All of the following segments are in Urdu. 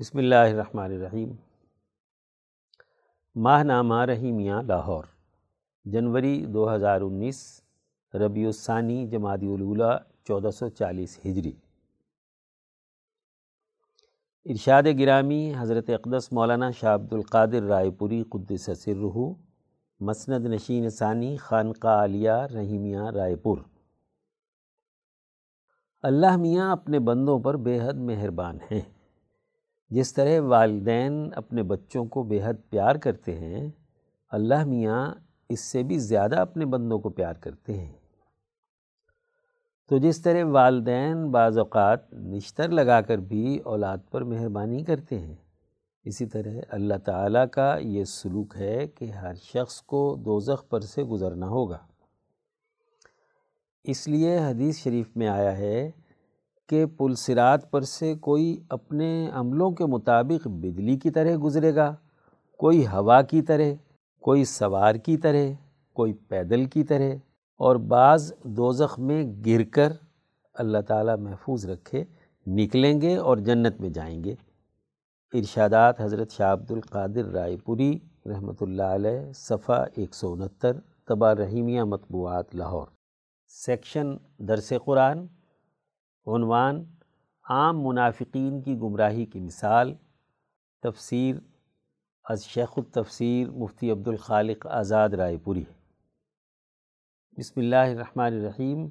بسم اللہ الرحمن الرحیم۔ ماہ نامہ رحیمیہ، لاہور۔ جنوری دو ہزار انیس، ربیع الثانی جماعتی الاولا چودہ سو چالیس ہجری۔ ارشاد گرامی، حضرت اقدس مولانا شاہ عبد القادر رائے پوری قدس سرہ، مسند نشین ثانی، خانقاہ عالیہ رحیمیہ، رائے پور۔ اللہ میاں اپنے بندوں پر بے حد مہربان ہیں۔ جس طرح والدین اپنے بچوں کو بے حد پیار کرتے ہیں، اللہ میاں اس سے بھی زیادہ اپنے بندوں کو پیار کرتے ہیں۔ تو جس طرح والدین بعض اوقات نشتر لگا کر بھی اولاد پر مہربانی کرتے ہیں، اسی طرح اللہ تعالیٰ کا یہ سلوک ہے کہ ہر شخص کو دوزخ پر سے گزرنا ہوگا۔ اس لیے حدیث شریف میں آیا ہے کہ پلسرات پر سے کوئی اپنے عملوں کے مطابق بجلی کی طرح گزرے گا، کوئی ہوا کی طرح، کوئی سوار کی طرح، کوئی پیدل کی طرح، اور بعض دوزخ میں گر کر اللہ تعالیٰ محفوظ رکھے، نکلیں گے اور جنت میں جائیں گے۔ ارشادات حضرت شاہ عبد القادر رائے پوری رحمۃ اللہ علیہ، صفحہ ایک سو انہتر، تبا رحیمیہ، مطبوعات، لاہور۔ سیکشن درس قرآن۔ عنوان عام منافقین کی گمراہی کی مثال، تفسیر از شیخ التفسیر مفتی عبد الخالق آزاد رائے پوری بسم اللہ الرحمن الرحیم۔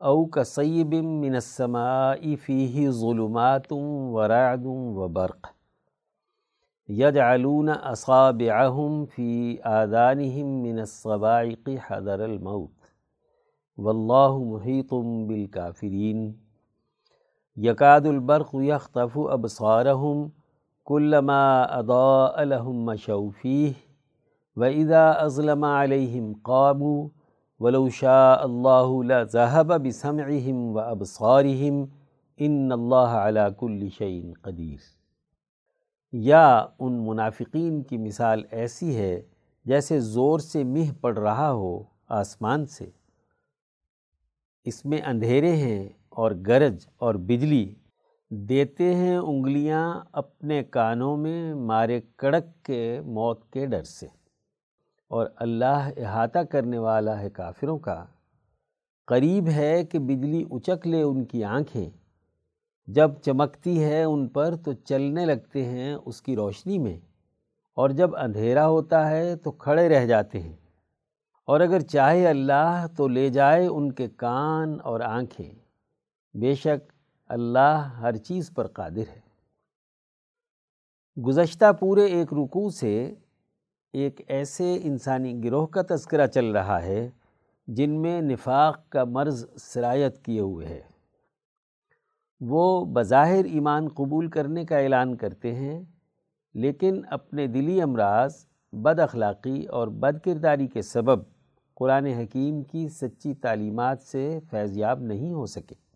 او کا سیب من السماء فیہ ظلمات و رعد و برق۔ یجعلون اصابعہم فی آدانہم من الصبائق حضر الموت۔ واللہ محیط بالکافرین۔ یقاد البرق یخطف ابصارهم كلما اضاء لهم مشوا فيه واذا اظلم عليهم قاموا ولو شاء الله لذهب بسمعهم وابصارهم ان اللہ على كل شيء قدیر۔ یا ان منافقین کی مثال ایسی ہے جیسے زور سے مہ پڑ رہا ہو آسمان سے۔ اس میں اندھیرے ہیں اور گرج اور بجلی دیتے ہیں انگلیاں اپنے کانوں میں مارے کڑک کے موت کے ڈر سے۔ اور اللہ احاطہ کرنے والا ہے کافروں کا۔ قریب ہے کہ بجلی اچک لے ان کی آنکھیں۔ جب چمکتی ہے ان پر تو چلنے لگتے ہیں اس کی روشنی میں۔ اور جب اندھیرا ہوتا ہے تو کھڑے رہ جاتے ہیں۔ اور اگر چاہے اللہ تو لے جائے ان کے کان اور آنکھیں۔ بے شک اللہ ہر چیز پر قادر ہے۔ گزشتہ پورے ایک رکوع سے ایک ایسے انسانی گروہ کا تذکرہ چل رہا ہے جن میں نفاق کا مرض سرایت کیے ہوئے ہے وہ بظاہر ایمان قبول کرنے کا اعلان کرتے ہیں، لیکن اپنے دلی امراض، بد اخلاقی اور بد کرداری کے سبب قرآن حکیم کی سچی تعلیمات سے فیضیاب نہیں ہو سکے۔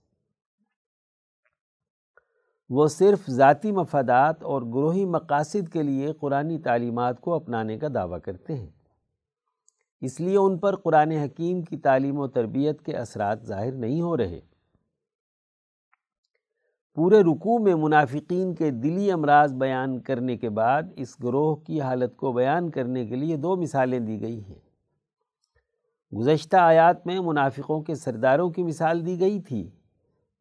وہ صرف ذاتی مفادات اور گروہی مقاصد کے لیے قرآن تعلیمات کو اپنانے کا دعویٰ کرتے ہیں۔ اس لیے ان پر قرآن حکیم کی تعلیم و تربیت کے اثرات ظاہر نہیں ہو رہے۔ پورے رکوع میں منافقین کے دلی امراض بیان کرنے کے بعد اس گروہ کی حالت کو بیان کرنے کے لیے دو مثالیں دی گئی ہیں۔ گزشتہ آیات میں منافقوں کے سرداروں کی مثال دی گئی تھی۔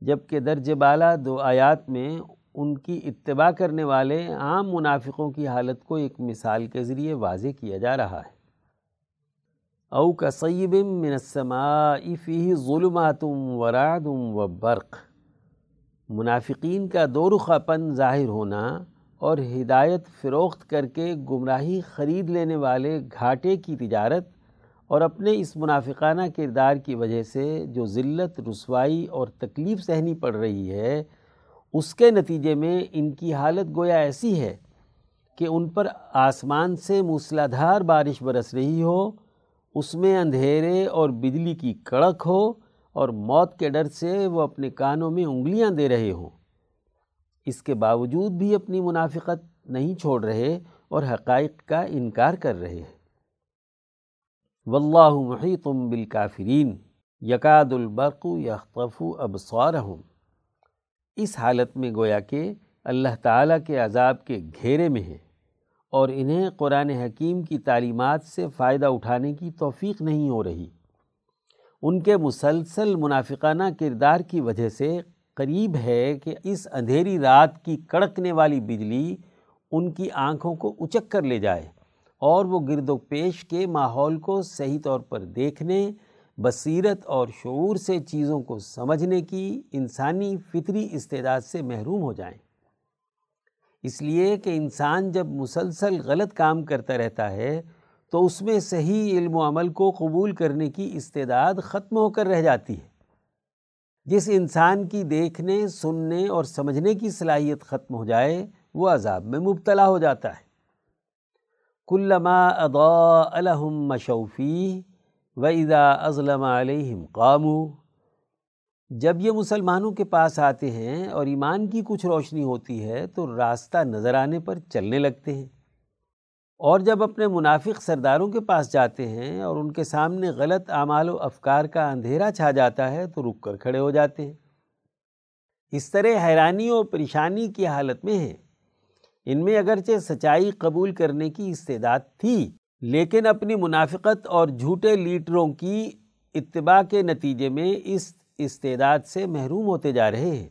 جبکہ درج بالا دو آیات میں ان کی اتباع کرنے والے عام منافقوں کی حالت کو ایک مثال کے ذریعے واضح کیا جا رہا ہے۔ او کا سیب من السماء فیہ ظلمات و رعد و برق۔ منافقین کا دو رخا پن ظاہر ہونا اور ہدایت فروخت کر کے گمراہی خرید لینے والے گھاٹے کی تجارت اور اپنے اس منافقانہ کردار کی وجہ سے جو ذلت، رسوائی اور تکلیف سہنی پڑ رہی ہے، اس کے نتیجے میں ان کی حالت گویا ایسی ہے کہ ان پر آسمان سے موسلادھار بارش برس رہی ہو، اس میں اندھیرے اور بجلی کی کڑک ہو اور موت کے ڈر سے وہ اپنے کانوں میں انگلیاں دے رہے ہوں۔ اس کے باوجود بھی اپنی منافقت نہیں چھوڑ رہے اور حقائق کا انکار کر رہے ہیں۔ واللہ محیط بالکافرین، یکاد البرق یخطف ابصارہم۔ اس حالت میں گویا کہ اللہ تعالیٰ کے عذاب کے گھیرے میں ہیں اور انہیں قرآن حکیم کی تعلیمات سے فائدہ اٹھانے کی توفیق نہیں ہو رہی۔ ان کے مسلسل منافقانہ کردار کی وجہ سے قریب ہے کہ اس اندھیری رات کی کڑکنے والی بجلی ان کی آنکھوں کو اچک کر لے جائے۔ اور وہ گرد و پیش کے ماحول کو صحیح طور پر دیکھنے، بصیرت اور شعور سے چیزوں کو سمجھنے کی انسانی فطری استعداد سے محروم ہو جائیں۔ اس لیے کہ انسان جب مسلسل غلط کام کرتا رہتا ہے، تو اس میں صحیح علم و عمل کو قبول کرنے کی استعداد ختم ہو کر رہ جاتی ہے۔ جس انسان کی دیکھنے، سننے اور سمجھنے کی صلاحیت ختم ہو جائے، وہ عذاب میں مبتلا ہو جاتا ہے۔ کلما اضاء لهم مشوفی و اذا ازلم علیہم قامو جب یہ مسلمانوں کے پاس آتے ہیں اور ایمان کی کچھ روشنی ہوتی ہے تو راستہ نظر آنے پر چلنے لگتے ہیں۔ اور جب اپنے منافق سرداروں کے پاس جاتے ہیں اور ان کے سامنے غلط اعمال و افکار کا اندھیرا چھا جاتا ہے تو رک کر کھڑے ہو جاتے ہیں۔ اس طرح حیرانی و پریشانی کی حالت میں ہیں۔ ان میں اگرچہ سچائی قبول کرنے کی استعداد تھی، لیکن اپنی منافقت اور جھوٹے لیڈروں کی اتباع کے نتیجے میں اس استعداد سے محروم ہوتے جا رہے ہیں۔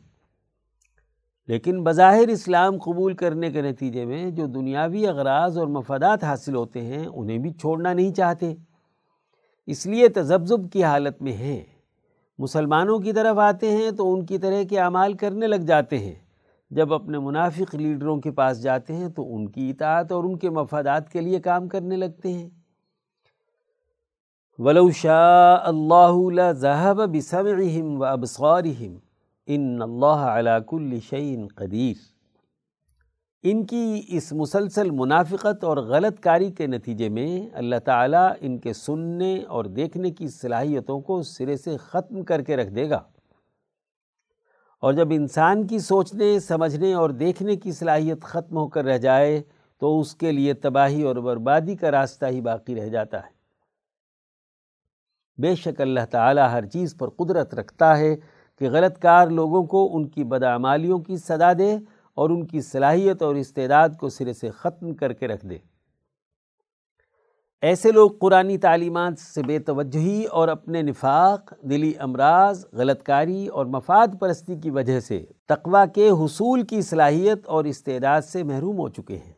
لیکن بظاہر اسلام قبول کرنے کے نتیجے میں جو دنیاوی اغراض اور مفادات حاصل ہوتے ہیں، انہیں بھی چھوڑنا نہیں چاہتے۔ اس لیے تذبذب کی حالت میں ہیں۔ مسلمانوں کی طرف آتے ہیں تو ان کی طرح کے اعمال کرنے لگ جاتے ہیں۔ جب اپنے منافق لیڈروں کے پاس جاتے ہیں تو ان کی اطاعت اور ان کے مفادات کے لیے کام کرنے لگتے ہیں۔ ولو شاء اللہ لذهب بسمعهم وابصارهم ان اللہ على كل قدیر ان کی اس مسلسل منافقت اور غلط کاری کے نتیجے میں اللہ تعالیٰ ان کے سننے اور دیکھنے کی صلاحیتوں کو سرے سے ختم کر کے رکھ دے گا۔ اور جب انسان کی سوچنے، سمجھنے اور دیکھنے کی صلاحیت ختم ہو کر رہ جائے، تو اس کے لیے تباہی اور بربادی کا راستہ ہی باقی رہ جاتا ہے۔ بے شک اللہ تعالیٰ ہر چیز پر قدرت رکھتا ہے کہ غلط کار لوگوں کو ان کی بدعمالیوں کی صدا دے اور ان کی صلاحیت اور استعداد کو سرے سے ختم کر کے رکھ دے۔ ایسے لوگ قرآن تعلیمات سے بے توجہی اور اپنے نفاق، دلی امراض غلط کاری اور مفاد پرستی کی وجہ سے تقوی کے حصول کی صلاحیت اور استعداد سے محروم ہو چکے ہیں۔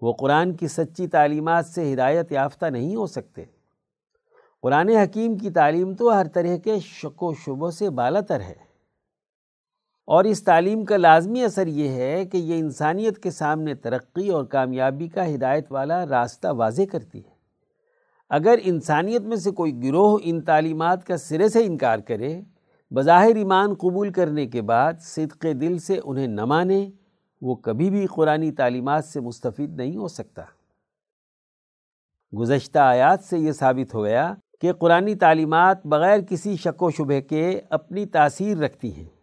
وہ قرآن کی سچی تعلیمات سے ہدایت یافتہ نہیں ہو سکتے۔ قرآن حکیم کی تعلیم تو ہر طرح کے شک و شبوں سے بالا تر ہے۔ اور اس تعلیم کا لازمی اثر یہ ہے کہ یہ انسانیت کے سامنے ترقی اور کامیابی کا ہدایت والا راستہ واضح کرتی ہے۔ اگر انسانیت میں سے کوئی گروہ ان تعلیمات کا سرے سے انکار کرے، بظاہر ایمان قبول کرنے کے بعد صدق دل سے انہیں نہ مانے، وہ کبھی بھی قرآن تعلیمات سے مستفید نہیں ہو سکتا۔ گزشتہ آیات سے یہ ثابت ہو گیا کہ قرآن تعلیمات بغیر کسی شک و شبہ کے اپنی تاثیر رکھتی ہیں۔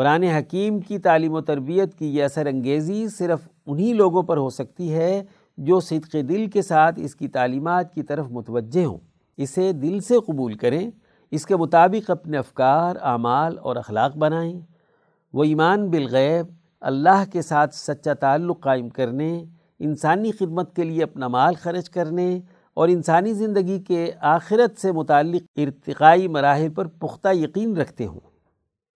قرآن حکیم کی تعلیم و تربیت کی یہ اثر انگیزی صرف انہی لوگوں پر ہو سکتی ہے جو صدق دل کے ساتھ اس کی تعلیمات کی طرف متوجہ ہوں۔ اسے دل سے قبول کریں، اس کے مطابق اپنے افکار، اعمال اور اخلاق بنائیں۔ وہ ایمان بالغیب، اللہ کے ساتھ سچا تعلق قائم کرنے، انسانی خدمت کے لیے اپنا مال خرچ کرنے اور انسانی زندگی کے آخرت سے متعلق ارتقائی مراحل پر پختہ یقین رکھتے ہوں۔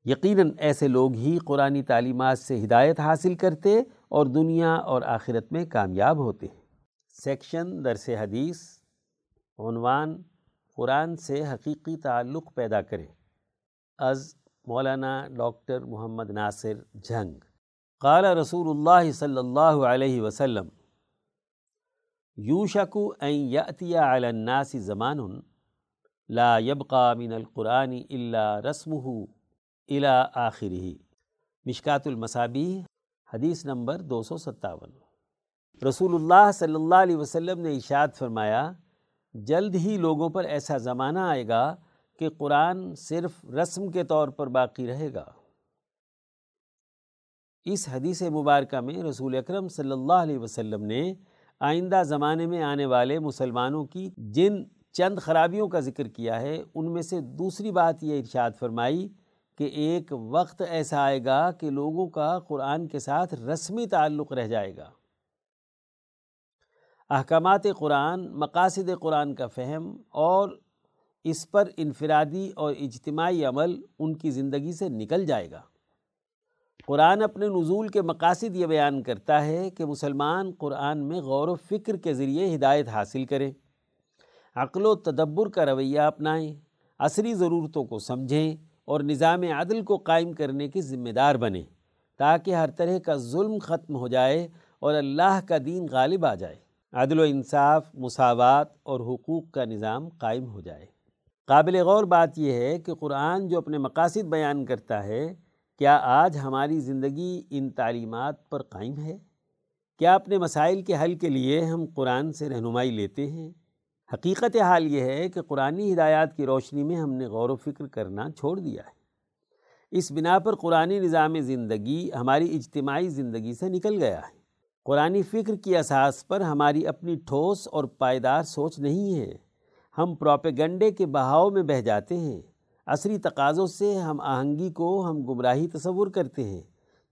یقیناً ایسے لوگ ہی قرآن تعلیمات سے ہدایت حاصل کرتے اور دنیا اور آخرت میں کامیاب ہوتے ہیں۔ سیکشن درس حدیث، عنوان قرآن سے حقیقی تعلق پیدا کریں از مولانا ڈاکٹر محمد ناصر جھنگ۔ قال رسول اللہ صلی اللہ علیہ وسلم، یوشکو این یأتی علی الناس زمان، لا یبقى من القرآن الا رسمه الا آخر ہی مشکات المصابی حدیث نمبر دو سو ستاون۔ رسول اللہ صلی اللہ علیہ وسلم نے اشاد فرمایا، جلد ہی لوگوں پر ایسا زمانہ آئے گا کہ قرآن صرف رسم کے طور پر باقی رہے گا۔ اس حدیث مبارکہ میں رسول اکرم صلی اللہ علیہ وسلم نے آئندہ زمانے میں آنے والے مسلمانوں کی جن چند خرابیوں کا ذکر کیا ہے، ان میں سے دوسری بات یہ ارشاد فرمائی کہ ایک وقت ایسا آئے گا کہ لوگوں کا قرآن کے ساتھ رسمی تعلق رہ جائے گا۔ احکامات قرآن، مقاصد قرآن کا فہم اور اس پر انفرادی اور اجتماعی عمل ان کی زندگی سے نکل جائے گا۔ قرآن اپنے نزول کے مقاصد یہ بیان کرتا ہے کہ مسلمان قرآن میں غور و فکر کے ذریعے ہدایت حاصل کریں۔ عقل و تدبر کا رویہ اپنائیں، عصری ضرورتوں کو سمجھیں اور نظام عدل کو قائم کرنے کی ذمہ دار بنیں تاکہ ہر طرح کا ظلم ختم ہو جائے اور اللہ کا دین غالب آ جائے۔ عدل و انصاف، مساوات اور حقوق کا نظام قائم ہو جائے۔ قابل غور بات یہ ہے کہ قرآن جو اپنے مقاصد بیان کرتا ہے، کیا آج ہماری زندگی ان تعلیمات پر قائم ہے؟ کیا اپنے مسائل کے حل کے لیے ہم قرآن سے رہنمائی لیتے ہیں؟ حقیقت حال یہ ہے کہ قرآنی ہدایات کی روشنی میں ہم نے غور و فکر کرنا چھوڑ دیا ہے۔ اس بنا پر قرآنی نظام زندگی ہماری اجتماعی زندگی سے نکل گیا ہے۔ قرآنی فکر کی اساس پر ہماری اپنی ٹھوس اور پائیدار سوچ نہیں ہے۔ ہم پروپیگنڈے کے بہاؤ میں بہہ جاتے ہیں۔ عصری تقاضوں سے ہم آہنگی کو ہم گمراہی تصور کرتے ہیں۔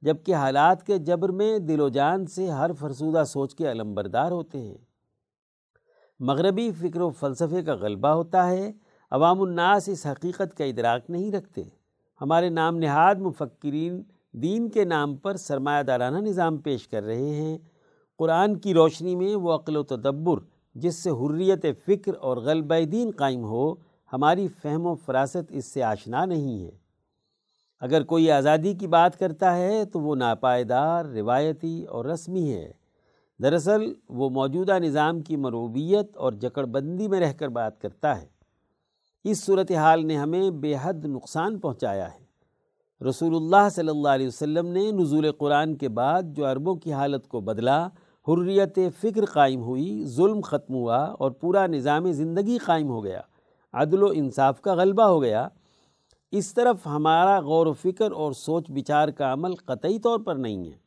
جبکہ حالات کے جبر میں دل و جان سے ہر فرسودہ سوچ کے علمبردار ہوتے ہیں۔ مغربی فکر و فلسفے کا غلبہ ہوتا ہے، عوام الناس اس حقیقت کا ادراک نہیں رکھتے۔ ہمارے نام نہاد مفکرین دین کے نام پر سرمایہ دارانہ نظام پیش کر رہے ہیں۔ قرآن کی روشنی میں وہ عقل و تدبر جس سے حریت فکر اور غلبہ دین قائم ہو، ہماری فہم و فراست اس سے آشنا نہیں ہے۔ اگر کوئی آزادی کی بات کرتا ہے تو وہ ناپائیدار، روایتی اور رسمی ہے۔ دراصل وہ موجودہ نظام کی مروبیت اور جکڑ بندی میں رہ کر بات کرتا ہے۔ اس صورتحال نے ہمیں بے حد نقصان پہنچایا ہے۔ رسول اللہ صلی اللہ علیہ وسلم نے نزول قرآن کے بعد جو عربوں کی حالت کو بدلا، حریت فکر قائم ہوئی، ظلم ختم ہوا اور پورا نظام زندگی قائم ہو گیا، عدل و انصاف کا غلبہ ہو گیا۔ اس طرف ہمارا غور و فکر اور سوچ بچار کا عمل قطعی طور پر نہیں ہے۔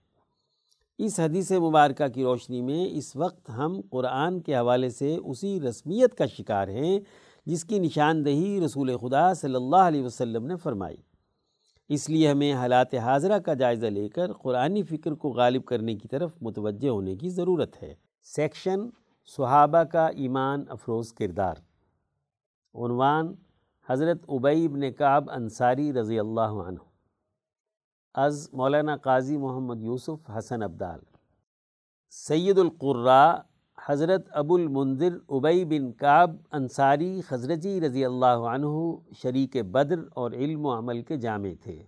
اس حدیث مبارکہ کی روشنی میں اس وقت ہم قرآن کے حوالے سے اسی رسمیت کا شکار ہیں، جس کی نشاندہی رسول خدا صلی اللہ علیہ وسلم نے فرمائی۔ اس لیے ہمیں حالات حاضرہ کا جائزہ لے کر قرآنی فکر کو غالب کرنے کی طرف متوجہ ہونے کی ضرورت ہے۔ سیکشن صحابہ کا ایمان افروز کردار۔ عنوان حضرت عبی بن کعب انصاری رضی اللہ عنہ۔ از مولانا قاضی محمد یوسف حسن عبدال سید القرا حضرت ابو المنظر عبی بن کعب انصاری خزرجی رضی اللہ عنہ شریک بدر اور علم و عمل کے جامع تھے۔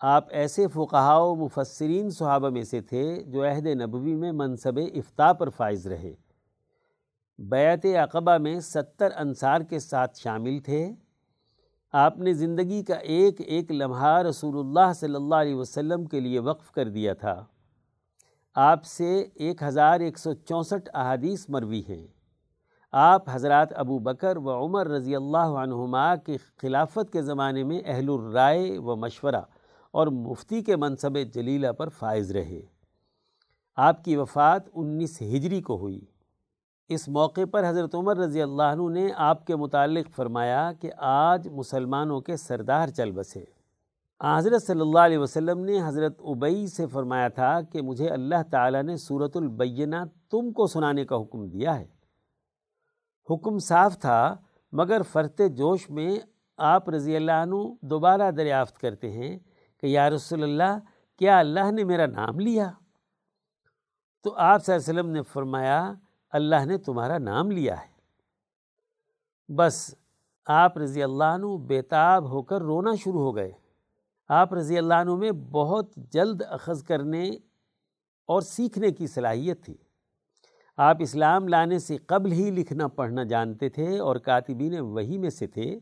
آپ ایسے فقہا و مفسرین صحابہ میں سے تھے جو عہد نبوی میں منصب افتاح پر فائز رہے۔ بیعت عقبہ میں ستر انصار کے ساتھ شامل تھے۔ آپ نے زندگی کا ایک ایک لمحہ رسول اللہ صلی اللہ علیہ وسلم کے لیے وقف کر دیا تھا۔ آپ سے ایک ہزار ایک سو چونسٹھ احادیث مروی ہیں۔ آپ حضرات ابو بکر و عمر رضی اللہ عنہما کی خلافت کے زمانے میں اہل الرائے و مشورہ اور مفتی کے منصب جلیلہ پر فائز رہے۔ آپ کی وفات انیس ہجری کو ہوئی۔ اس موقع پر حضرت عمر رضی اللہ عنہ نے آپ کے متعلق فرمایا کہ آج مسلمانوں کے سردار چل بسے۔ حضرت صلی اللہ علیہ وسلم نے حضرت عبی سے فرمایا تھا کہ مجھے اللہ تعالیٰ نے صورت البینہ تم کو سنانے کا حکم دیا ہے۔ حکم صاف تھا، مگر فرت جوش میں آپ رضی اللہ عنہ دوبارہ دریافت کرتے ہیں کہ یا رسول اللہ، کیا اللہ نے میرا نام لیا؟ تو آپ صلی اللہ علیہ وسلم نے فرمایا اللہ نے تمہارا نام لیا ہے۔ بس آپ رضی اللہ عنہ بیتاب ہو کر رونا شروع ہو گئے۔ آپ رضی اللہ عنہ میں بہت جلد اخذ کرنے اور سیکھنے کی صلاحیت تھی۔ آپ اسلام لانے سے قبل ہی لکھنا، پڑھنا جانتے تھے اور کاتبین وہی میں سے تھے۔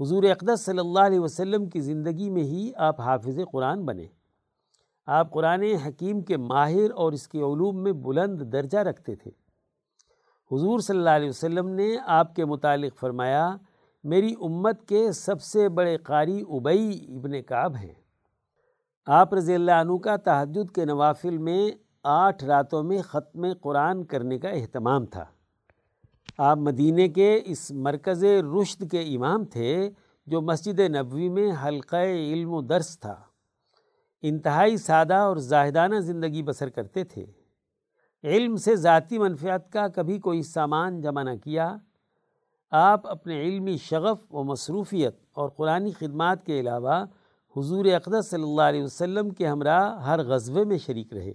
حضور اقدس صلی اللہ علیہ وسلم کی زندگی میں ہی آپ حافظ قرآن بنے۔ آپ قرآن حکیم کے ماہر اور اس کے علوم میں بلند درجہ رکھتے تھے۔ حضور صلی اللہ علیہ وسلم نے آپ کے متعلق فرمایا، میری امت کے سب سے بڑے قاری ابئی ابن کعب ہیں۔ آپ رضی اللہ عنہ کا تحجد کے نوافل میں آٹھ راتوں میں ختم قرآن کرنے کا اہتمام تھا۔ آپ مدینہ کے اس مرکز رشد کے امام تھے، جو مسجد نبوی میں حلقہ علم و درس تھا۔ انتہائی سادہ اور زاہدانہ زندگی بسر کرتے تھے۔ علم سے ذاتی منفیات کا کبھی کوئی سامان جمع نہ کیا، آپ اپنے علمی شغف و مصروفیت اور قرآن خدمات کے علاوہ حضور اقدس صلی اللہ علیہ وسلم کے ہمراہ ہر غزوے میں شریک رہے۔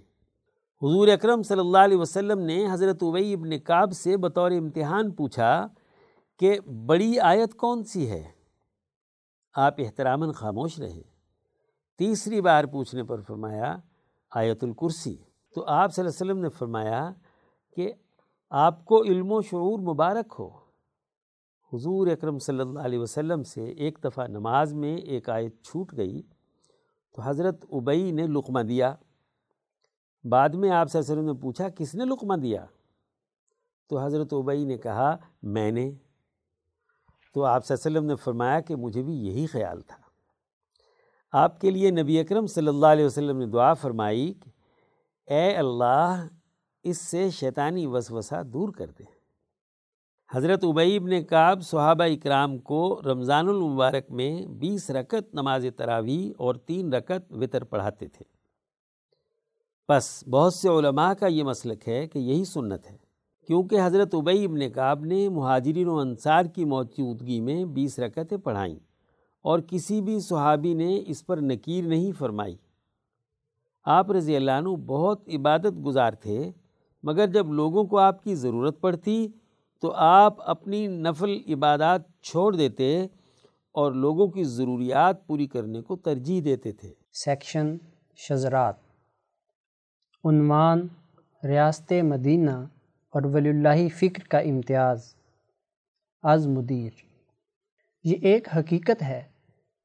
حضور اکرم صلی اللہ علیہ وسلم نے حضرت عبی ابن کعب سے بطور امتحان پوچھا کہ بڑی آیت کون سی ہے؟ آپ احتراماً خاموش رہے۔ تیسری بار پوچھنے پر فرمایا، آیت الکرسی۔ تو آپ صلی اللہ علیہ وسلم نے فرمایا کہ آپ کو علم و شعور مبارک ہو۔ حضور اکرم صلی اللہ علیہ وسلم سے ایک دفعہ نماز میں ایک آیت چھوٹ گئی تو حضرت ابئی نے لقمہ دیا۔ بعد میں آپ صلی اللہ علیہ وسلم نے پوچھا، کس نے لقمہ دیا؟ تو حضرت ابئی نے کہا، میں نے۔ تو آپ صلی اللہ علیہ وسلم نے فرمایا کہ مجھے بھی یہی خیال تھا۔ آپ کے لیے نبی اکرم صلی اللہ علیہ وسلم نے دعا فرمائی کہ اے اللہ، اس سے شیطانی وسوسہ دور کر دے۔ حضرت عبیب نے کعب صحابہ اکرام کو رمضان المبارک میں بیس رکت نماز تراوی اور تین رکت وطر پڑھاتے تھے۔ بس بہت سے علماء کا یہ مسلک ہے کہ یہی سنت ہے۔ کیونکہ حضرت عبی ابن کعب نے مہاجرین و انصار کی موجودگی میں بیس رکتیں پڑھائیں اور کسی بھی صحابی نے اس پر نکیر نہیں فرمائی۔ آپ رضی اللہ عنہ بہت عبادت گزار تھے، مگر جب لوگوں کو آپ کی ضرورت پڑتی تو آپ اپنی نفل عبادات چھوڑ دیتے اور لوگوں کی ضروریات پوری کرنے کو ترجیح دیتے تھے۔ سیکشن شزرات عنوان ریاست مدینہ اور ولی اللہ فکر کا امتیاز۔ از مدیر یہ ایک حقیقت ہے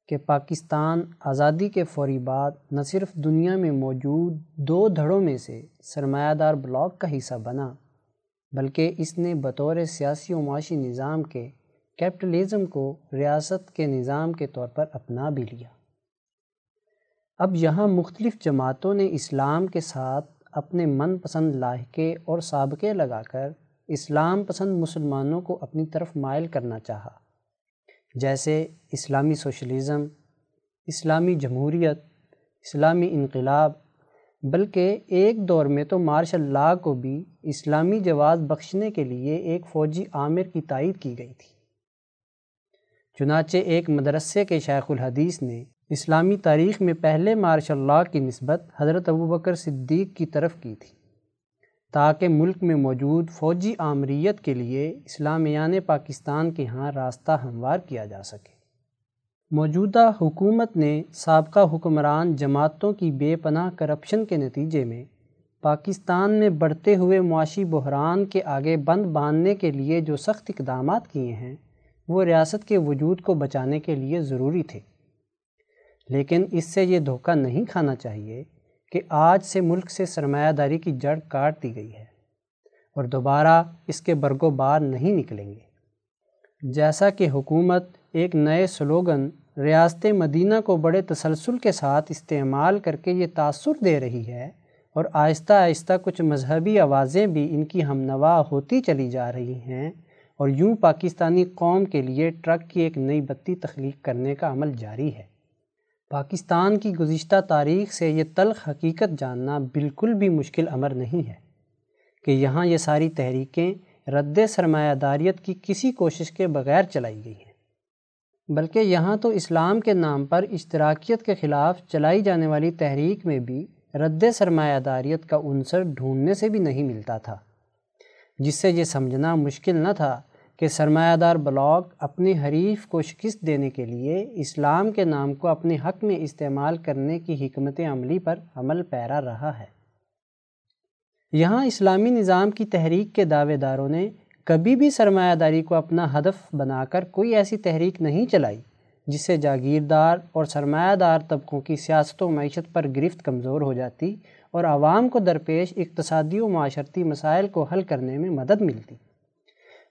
کہ پاکستان آزادی کے فوری بعد نہ صرف دنیا میں موجود دو دھڑوں میں سے سرمایہ دار بلاک کا حصہ بنا، بلکہ اس نے بطور سیاسی و معاشی نظام کے کیپٹلزم کو ریاست کے نظام کے طور پر اپنا بھی لیا۔ اب یہاں مختلف جماعتوں نے اسلام کے ساتھ اپنے من پسند لاحقے اور سابقے لگا کر اسلام پسند مسلمانوں کو اپنی طرف مائل کرنا چاہا۔ جیسے اسلامی سوشلزم، اسلامی جمہوریت، اسلامی انقلاب، بلکہ ایک دور میں تو مارشل لا کو بھی اسلامی جواز بخشنے کے لیے ایک فوجی عامر کی تائید کی گئی تھی۔ چنانچہ ایک مدرسے کے شیخ الحدیث نے اسلامی تاریخ میں پہلے مارشل لا کی نسبت حضرت ابو بکر صدیق کی طرف کی تھی۔ تاکہ ملک میں موجود فوجی آمریت کے لیے اسلامیان پاکستان کے ہاں راستہ ہموار کیا جا سکے۔ موجودہ حکومت نے سابقہ حکمران جماعتوں کی بے پناہ کرپشن کے نتیجے میں پاکستان میں بڑھتے ہوئے معاشی بحران کے آگے بند باندھنے کے لیے جو سخت اقدامات کیے ہیں، وہ ریاست کے وجود کو بچانے کے لیے ضروری تھے۔ لیکن اس سے یہ دھوکہ نہیں کھانا چاہیے کہ آج سے ملک سے سرمایہ داری کی جڑ کاٹ دی گئی ہے اور دوبارہ اس کے برگو بار نہیں نکلیں گے۔ جیسا کہ حکومت ایک نئے سلوگن ریاست مدینہ کو بڑے تسلسل کے ساتھ استعمال کر کے یہ تاثر دے رہی ہے اور آہستہ آہستہ کچھ مذہبی آوازیں بھی ان کی ہم نوا ہوتی چلی جا رہی ہیں اور یوں پاکستانی قوم کے لیے ٹرک کی ایک نئی بتی تخلیق کرنے کا عمل جاری ہے۔ پاکستان کی گزشتہ تاریخ سے یہ تلخ حقیقت جاننا بالکل بھی مشکل امر نہیں ہے کہ یہاں یہ ساری تحریکیں رد سرمایہ داریت کی کسی کوشش کے بغیر چلائی گئی ہیں، بلکہ یہاں تو اسلام کے نام پر اشتراکیت کے خلاف چلائی جانے والی تحریک میں بھی رد سرمایہ داریت کا عنصر ڈھونڈنے سے بھی نہیں ملتا تھا، جس سے یہ سمجھنا مشکل نہ تھا کہ سرمایہ دار بلاک اپنے حریف کو شکست دینے کے لیے اسلام کے نام کو اپنے حق میں استعمال کرنے کی حکمت عملی پر عمل پیرا رہا ہے۔ یہاں اسلامی نظام کی تحریک کے دعوے داروں نے کبھی بھی سرمایہ داری کو اپنا ہدف بنا کر کوئی ایسی تحریک نہیں چلائی، جس سے جاگیردار اور سرمایہ دار طبقوں کی سیاست و معیشت پر گرفت کمزور ہو جاتی اور عوام کو درپیش اقتصادی و معاشرتی مسائل کو حل کرنے میں مدد ملتی۔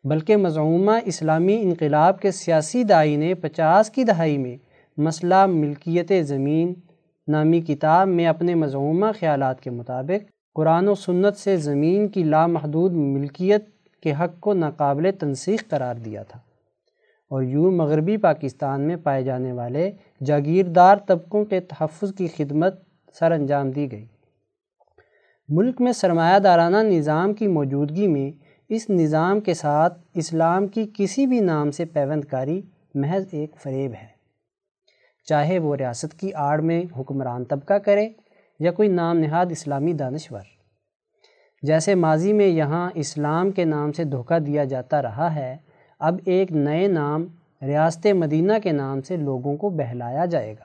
بلکہ مضمومہ اسلامی انقلاب کے سیاسی دائی نے پچاس کی دہائی میں مسئلہ ملکیت زمین، نامی کتاب میں اپنے مضمومہ خیالات کے مطابق قرآن و سنت سے زمین کی لامحدود ملکیت کے حق کو ناقابل تنسیخ قرار دیا تھا۔ اور یوں مغربی پاکستان میں پائے جانے والے جاگیردار طبقوں کے تحفظ کی خدمت سر انجام دی گئی۔ ملک میں سرمایہ دارانہ نظام کی موجودگی میں اس نظام کے ساتھ اسلام کی کسی بھی نام سے پیوند کاری محض ایک فریب ہے۔ چاہے وہ ریاست کی آڑ میں حکمران طبقہ کرے یا کوئی نام نہاد اسلامی دانشور۔ جیسے ماضی میں یہاں اسلام کے نام سے دھوکہ دیا جاتا رہا ہے، اب ایک نئے نام ریاست مدینہ کے نام سے لوگوں کو بہلایا جائے گا۔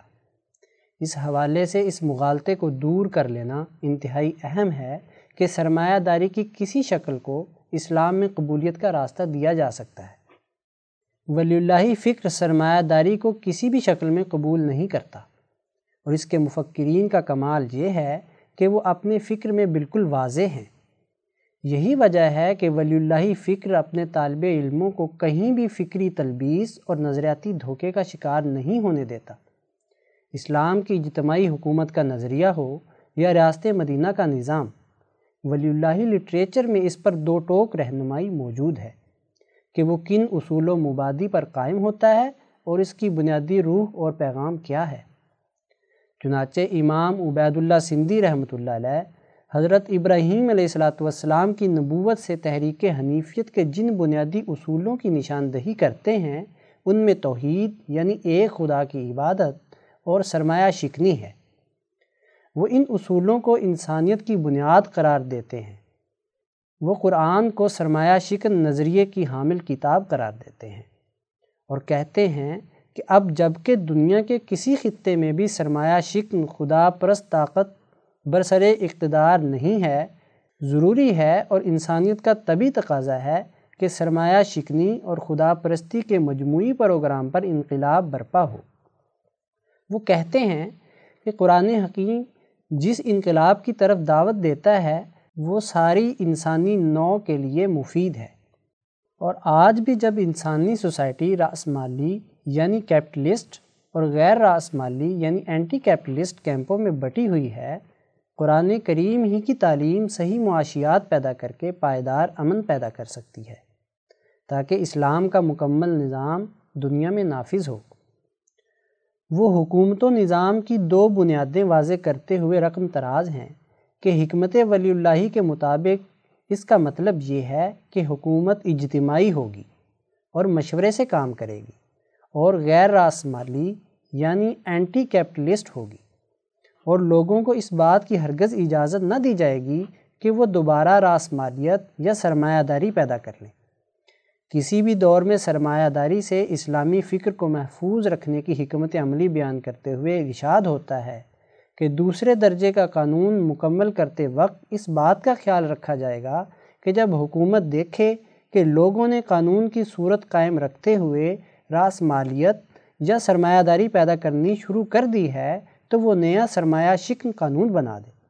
اس حوالے سے اس مغالطے کو دور کر لینا انتہائی اہم ہے کہ سرمایہ داری کی کسی شکل کو اسلام میں قبولیت کا راستہ دیا جا سکتا ہے۔ ولی اللہ فکر سرمایہ داری کو کسی بھی شکل میں قبول نہیں کرتا۔ اور اس کے مفکرین کا کمال یہ ہے کہ وہ اپنے فکر میں بالکل واضح ہیں۔ یہی وجہ ہے کہ ولی اللہ فکر اپنے طالب علموں کو کہیں بھی فکری تلبیس اور نظریاتی دھوکے کا شکار نہیں ہونے دیتا۔ اسلام کی اجتماعی حکومت کا نظریہ ہو یا ریاست مدینہ کا نظام ولی اللہ لٹریچر میں اس پر دو ٹوک رہنمائی موجود ہے کہ وہ کن اصول و مبادی پر قائم ہوتا ہے اور اس کی بنیادی روح اور پیغام کیا ہے۔ چنانچہ امام عبید اللہ سندھی رحمۃ اللہ علیہ حضرت ابراہیم علیہ السلاۃ والسلام کی نبوت سے تحریک حنیفیت کے جن بنیادی اصولوں کی نشاندہی کرتے ہیں، ان میں توحید یعنی ایک خدا کی عبادت اور سرمایہ شکنی ہے۔ وہ ان اصولوں کو انسانیت کی بنیاد قرار دیتے ہیں۔ وہ قرآن کو سرمایہ شکن نظریے کی حامل کتاب قرار دیتے ہیں اور کہتے ہیں کہ اب جبکہ دنیا کے کسی خطے میں بھی سرمایہ شکن خدا پرست طاقت برسر اقتدار نہیں ہے، ضروری ہے اور انسانیت کا طبی تقاضا ہے کہ سرمایہ شکنی اور خدا پرستی کے مجموعی پروگرام پر انقلاب برپا ہو۔ وہ کہتے ہیں کہ قرآن حکیم جس انقلاب کی طرف دعوت دیتا ہے، وہ ساری انسانی نو کے لیے مفید ہے۔ اور آج بھی جب انسانی سوسائٹی راسمالی یعنی کیپٹلسٹ اور غیر راسمالی یعنی اینٹی کیپٹلسٹ کیمپوں میں بٹی ہوئی ہے، قرآن کریم ہی کی تعلیم صحیح معاشیات پیدا کر کے پائیدار امن پیدا کر سکتی ہے، تاکہ اسلام کا مکمل نظام دنیا میں نافذ ہو۔ وہ حکومت و نظام کی دو بنیادیں واضح کرتے ہوئے رقم تراز ہیں کہ حکمت ولی اللہ کے مطابق اس کا مطلب یہ ہے کہ حکومت اجتماعی ہوگی اور مشورے سے کام کرے گی اور غیر راسمالی یعنی اینٹی کیپٹلسٹ ہوگی اور لوگوں کو اس بات کی ہرگز اجازت نہ دی جائے گی کہ وہ دوبارہ راسمالیت یا سرمایہ داری پیدا کر لیں۔ کسی بھی دور میں سرمایہ داری سے اسلامی فکر کو محفوظ رکھنے کی حکمت عملی بیان کرتے ہوئے ارشاد ہوتا ہے کہ دوسرے درجے کا قانون مکمل کرتے وقت اس بات کا خیال رکھا جائے گا کہ جب حکومت دیکھے کہ لوگوں نے قانون کی صورت قائم رکھتے ہوئے راس مالیت یا سرمایہ داری پیدا کرنی شروع کر دی ہے تو وہ نیا سرمایہ شکن قانون بنا دے۔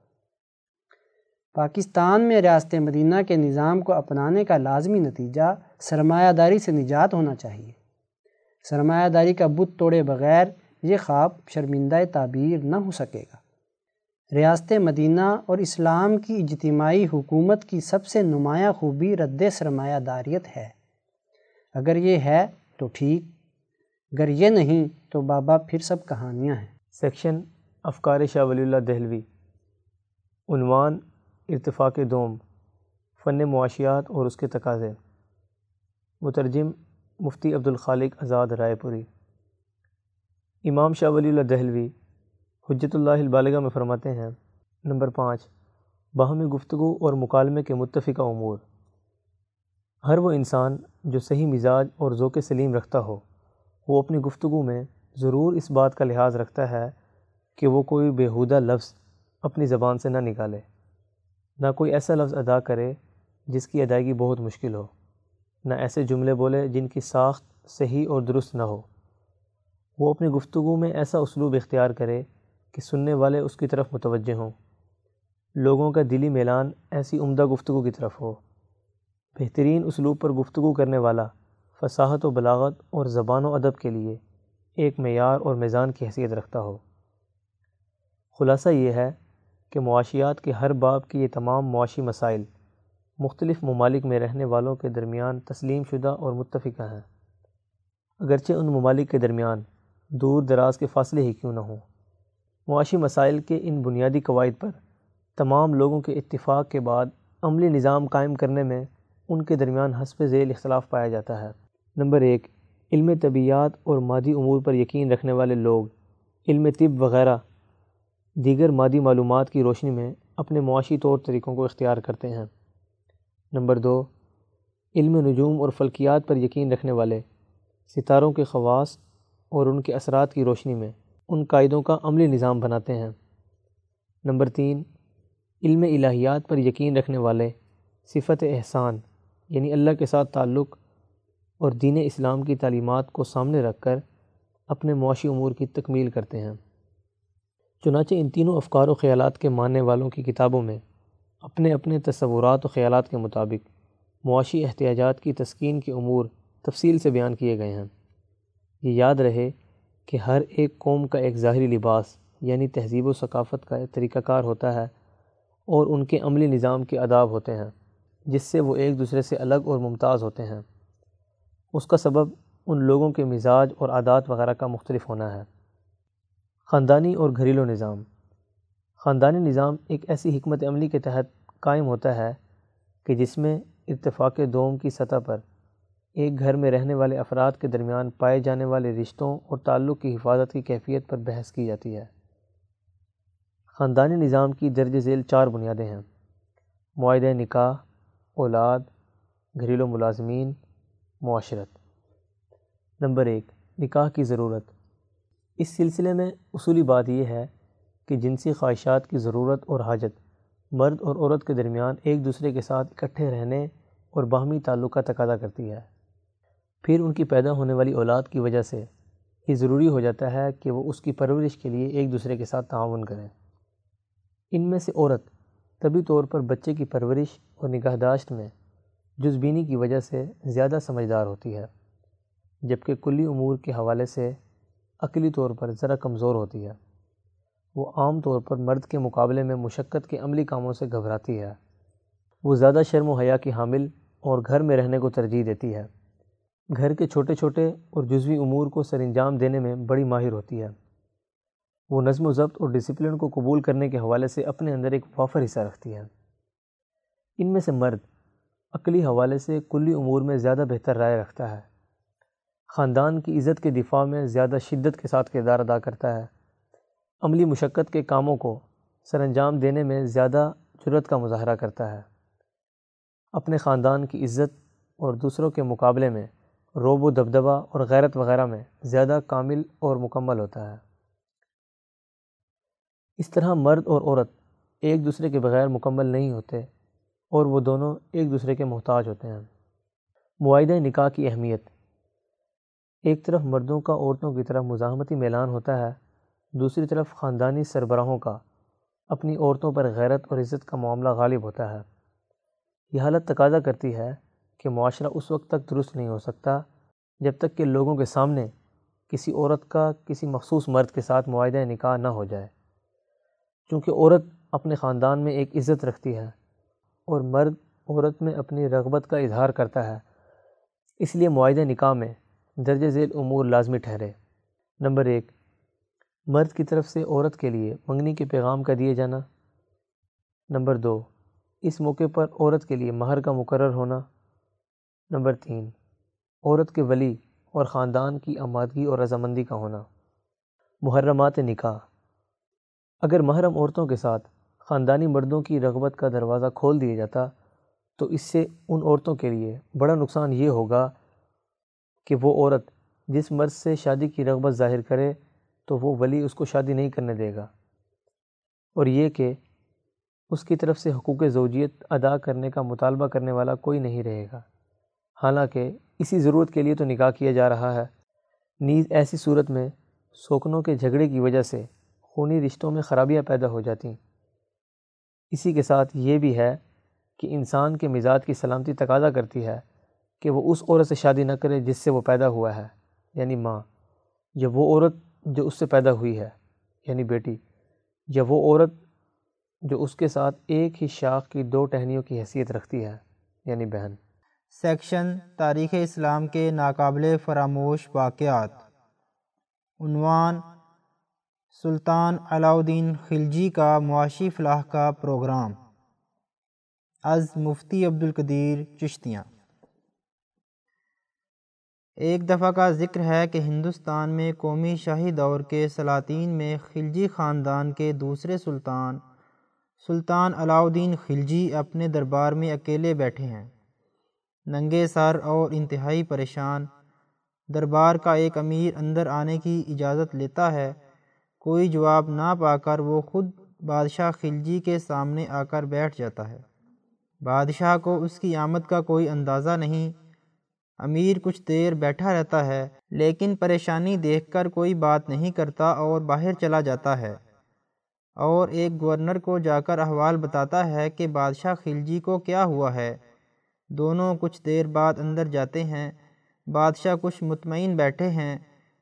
پاکستان میں ریاست مدینہ کے نظام کو اپنانے کا لازمی نتیجہ سرمایہ داری سے نجات ہونا چاہیے۔ سرمایہ داری کا بت توڑے بغیر یہ خواب شرمندہ تعبیر نہ ہو سکے گا۔ ریاست مدینہ اور اسلام کی اجتماعی حکومت کی سب سے نمایاں خوبی رد سرمایہ داریت ہے۔ اگر یہ ہے تو ٹھیک، اگر یہ نہیں تو بابا پھر سب کہانیاں ہیں۔ سیکشن افکار شاہ ولی اللہ دہلوی، عنوان ارتفاق دوم، فن معاشیات اور اس کے تقاضے۔ مترجم مفتی عبدالخالق آزاد رائے پوری۔ امام شاہ ولی اللہ دہلوی حجت اللہ البالغہ میں فرماتے ہیں، نمبر پانچ باہمی گفتگو اور مکالمے کے متفقہ امور۔ ہر وہ انسان جو صحیح مزاج اور ذوق سلیم رکھتا ہو، وہ اپنی گفتگو میں ضرور اس بات کا لحاظ رکھتا ہے کہ وہ کوئی بیہودہ لفظ اپنی زبان سے نہ نکالے۔ نہ کوئی ایسا لفظ ادا کرے جس کی ادائیگی بہت مشکل ہو، نہ ایسے جملے بولے جن کی ساخت صحیح اور درست نہ ہو۔ وہ اپنی گفتگو میں ایسا اسلوب اختیار کرے کہ سننے والے اس کی طرف متوجہ ہوں۔ لوگوں کا دلی میلان ایسی عمدہ گفتگو کی طرف ہو۔ بہترین اسلوب پر گفتگو کرنے والا فصاحت و بلاغت اور زبان و ادب کے لیے ایک معیار اور میزان کی حیثیت رکھتا ہو۔ خلاصہ یہ ہے کہ معاشیات کے ہر باب کی یہ تمام معاشی مسائل مختلف ممالک میں رہنے والوں کے درمیان تسلیم شدہ اور متفقہ ہیں۔ اگرچہ ان ممالک کے درمیان دور دراز کے فاصلے ہی کیوں نہ ہوں، معاشی مسائل کے ان بنیادی قواعد پر تمام لوگوں کے اتفاق کے بعد عملی نظام قائم کرنے میں ان کے درمیان حسب ذیل اختلاف پایا جاتا ہے۔ نمبر ایک، علم طبیعات اور مادی امور پر یقین رکھنے والے لوگ، علم طب وغیرہ دیگر مادی معلومات کی روشنی میں اپنے معاشی طور طریقوں کو اختیار کرتے ہیں۔ نمبر دو، علم نجوم اور فلکیات پر یقین رکھنے والے، ستاروں کے خواص اور ان کے اثرات کی روشنی میں ان قائدوں کا عملی نظام بناتے ہیں۔ نمبر تین، علم الہیات پر یقین رکھنے والے صفت احسان یعنی اللہ کے ساتھ تعلق اور دین اسلام کی تعلیمات کو سامنے رکھ کر اپنے معاشی امور کی تکمیل کرتے ہیں۔ چنانچہ ان تینوں افکار و خیالات کے ماننے والوں کی کتابوں میں اپنے اپنے تصورات و خیالات کے مطابق معاشی احتیاجات کی تسکین کے امور تفصیل سے بیان کیے گئے ہیں۔ یہ یاد رہے کہ ہر ایک قوم کا ایک ظاہری لباس یعنی تہذیب و ثقافت کا ایک طریقہ کار ہوتا ہے اور ان کے عملی نظام کے آداب ہوتے ہیں، جس سے وہ ایک دوسرے سے الگ اور ممتاز ہوتے ہیں۔ اس کا سبب ان لوگوں کے مزاج اور عادات وغیرہ کا مختلف ہونا ہے۔ خاندانی اور گھریلو نظام۔ خاندانی نظام ایک ایسی حکمت عملی کے تحت قائم ہوتا ہے کہ جس میں اتفاق دوم کی سطح پر ایک گھر میں رہنے والے افراد کے درمیان پائے جانے والے رشتوں اور تعلق کی حفاظت کی کیفیت پر بحث کی جاتی ہے۔ خاندانی نظام کی درج ذیل چار بنیادیں ہیں۔ معاہدہ نکاح، اولاد، گھریلو ملازمین، معاشرت۔ نمبر ایک، نکاح کی ضرورت۔ اس سلسلے میں اصولی بات یہ ہے کہ جنسی خواہشات کی ضرورت اور حاجت مرد اور عورت کے درمیان ایک دوسرے کے ساتھ اکٹھے رہنے اور باہمی تعلق کا تقاضا کرتی ہے۔ پھر ان کی پیدا ہونے والی اولاد کی وجہ سے یہ ضروری ہو جاتا ہے کہ وہ اس کی پرورش کے لیے ایک دوسرے کے ساتھ تعاون کریں۔ ان میں سے عورت طبی طور پر بچے کی پرورش اور نگہداشت میں جزبینی کی وجہ سے زیادہ سمجھدار ہوتی ہے، جبکہ کلی امور کے حوالے سے عقلی طور پر ذرا کمزور ہوتی ہے۔ وہ عام طور پر مرد کے مقابلے میں مشقت کے عملی کاموں سے گھبراتی ہے۔ وہ زیادہ شرم و حیا کی حامل اور گھر میں رہنے کو ترجیح دیتی ہے۔ گھر کے چھوٹے چھوٹے اور جزوی امور کو سر انجام دینے میں بڑی ماہر ہوتی ہے۔ وہ نظم و ضبط اور ڈسپلن کو قبول کرنے کے حوالے سے اپنے اندر ایک وافر حصہ رکھتی ہے۔ ان میں سے مرد عقلی حوالے سے کلی امور میں زیادہ بہتر رائے رکھتا ہے۔ خاندان کی عزت کے دفاع میں زیادہ شدت کے ساتھ کردار ادا کرتا ہے۔ عملی مشقت کے کاموں کو سر انجام دینے میں زیادہ جرت کا مظاہرہ کرتا ہے۔ اپنے خاندان کی عزت اور دوسروں کے مقابلے میں روب و دبدبہ اور غیرت وغیرہ میں زیادہ کامل اور مکمل ہوتا ہے۔ اس طرح مرد اور عورت ایک دوسرے کے بغیر مکمل نہیں ہوتے اور وہ دونوں ایک دوسرے کے محتاج ہوتے ہیں۔ معاہدہ نکاح کی اہمیت ایک طرف مردوں کا، عورتوں کی طرف مزاحمتی میلان ہوتا ہے، دوسری طرف خاندانی سربراہوں کا۔ اپنی عورتوں پر غیرت اور عزت کا معاملہ غالب ہوتا ہے۔ یہ حالت تقاضا کرتی ہے کہ معاشرہ اس وقت تک درست نہیں ہو سکتا جب تک کہ لوگوں کے سامنے کسی عورت کا، کسی مخصوص مرد کے ساتھ معاہدہ نکاح نہ ہو جائے۔ چونکہ عورت اپنے خاندان میں ایک عزت رکھتی ہے اور مرد عورت میں اپنی رغبت کا اظہار کرتا ہے، اس لیے معاہدہ نکاح میں درج ذیل امور لازمی ٹھہرے۔ نمبر ایک، مرد کی طرف سے عورت کے لیے منگنی کے پیغام کا دیے جانا۔ نمبر دو، اس موقع پر عورت کے لیے مہر کا مقرر ہونا۔ نمبر تین، عورت کے ولی اور خاندان کی آمادگی اور رضامندی کا ہونا۔ محرمات نکاح۔ اگر محرم عورتوں کے ساتھ خاندانی مردوں کی رغبت کا دروازہ کھول دیا جاتا، تو اس سے ان عورتوں کے لیے بڑا نقصان یہ ہوگا کہ وہ عورت جس مرد سے شادی کی رغبت ظاہر کرے تو وہ ولی اس کو شادی نہیں کرنے دے گا۔ اور یہ کہ اس کی طرف سے حقوق زوجیت ادا کرنے کا مطالبہ کرنے والا کوئی نہیں رہے گا۔ حالانکہ اسی ضرورت کے لیے تو نکاح کیا جا رہا ہے۔ نیز ایسی صورت میں سوکنوں کے جھگڑے کی وجہ سے خونی رشتوں میں خرابیاں پیدا ہو جاتیں اسی کے ساتھ یہ بھی ہے کہ انسان کے مزاج کی سلامتی تقاضا کرتی ہے۔ کہ وہ اس عورت سے شادی نہ کرے جس سے وہ پیدا ہوا ہے یعنی ماں۔ یا وہ عورت جو اس سے پیدا ہوئی ہے یعنی بیٹی۔ یا وہ عورت جو اس کے ساتھ ایک ہی شاخ کی دو ٹہنیوں کی حیثیت رکھتی ہے یعنی بہن۔ سیکشن تاریخ اسلام کے ناقابل فراموش واقعات۔ عنوان سلطان علاء الدین خلجی کا معاشی فلاح کا پروگرام۔ از مفتی عبدالقدیر چشتیاں۔ ایک دفعہ کا ذکر ہے کہ ہندوستان میں قومی شاہی دور کے سلاطین میں خلجی خاندان کے دوسرے سلطان سلطان علاء الدین خلجی اپنے دربار میں اکیلے بیٹھے ہیں۔ ننگے سر اور انتہائی پریشان، دربار کا ایک امیر اندر آنے کی اجازت لیتا ہے، کوئی جواب نہ پا کر وہ خود بادشاہ خلجی کے سامنے آ کر بیٹھ جاتا ہے۔ بادشاہ کو اس کی آمد کا کوئی اندازہ نہیں امیر کچھ دیر بیٹھا رہتا ہے، لیکن پریشانی دیکھ کر کوئی بات نہیں کرتا اور باہر چلا جاتا ہے۔ اور ایک گورنر کو جا کر احوال بتاتا ہے کہ بادشاہ خلجی کو کیا ہوا ہے۔ دونوں کچھ دیر بعد اندر جاتے ہیں۔ بادشاہ کچھ مطمئن بیٹھے ہیں۔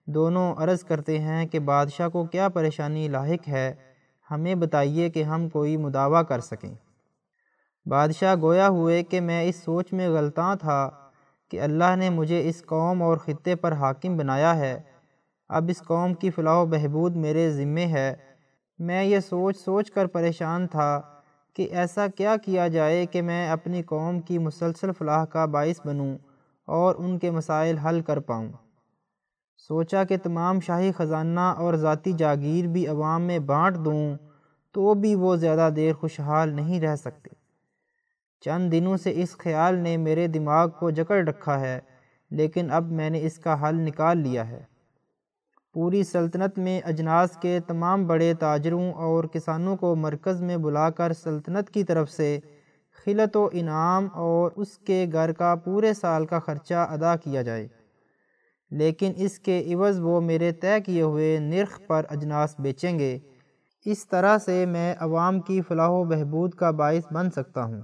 دونوں عرض کرتے ہیں کہ بادشاہ کو کیا پریشانی لاحق ہے۔ ہمیں بتائیے کہ ہم کوئی مداوع کر سکیں۔ بادشاہ گویا ہوئے کہ میں اس سوچ میں غلطاں تھا۔ کہ اللہ نے مجھے اس قوم اور خطے پر حاکم بنایا ہے۔ اب اس قوم کی فلاح و بہبود میرے ذمے ہے۔ میں یہ سوچ سوچ کر پریشان تھا کہ ایسا کیا کیا جائے کہ میں اپنی قوم کی مسلسل فلاح کا باعث بنوں اور ان کے مسائل حل کر پاؤں۔ سوچا کہ تمام شاہی خزانہ اور ذاتی جاگیر بھی عوام میں بانٹ دوں تو بھی وہ زیادہ دیر خوشحال نہیں رہ سکتے۔ چند دنوں سے اس خیال نے میرے دماغ کو جکڑ رکھا ہے، لیکن اب میں نے اس کا حل نکال لیا ہے۔ پوری سلطنت میں اجناس کے تمام بڑے تاجروں اور کسانوں کو مرکز میں بلا کر سلطنت کی طرف سے خلط و انعام اور اس کے گھر کا پورے سال کا خرچہ ادا کیا جائے۔ لیکن اس کے عوض وہ میرے طے کیے ہوئے نرخ پر اجناس بیچیں گے۔ اس طرح سے میں عوام کی فلاح و بہبود کا باعث بن سکتا ہوں۔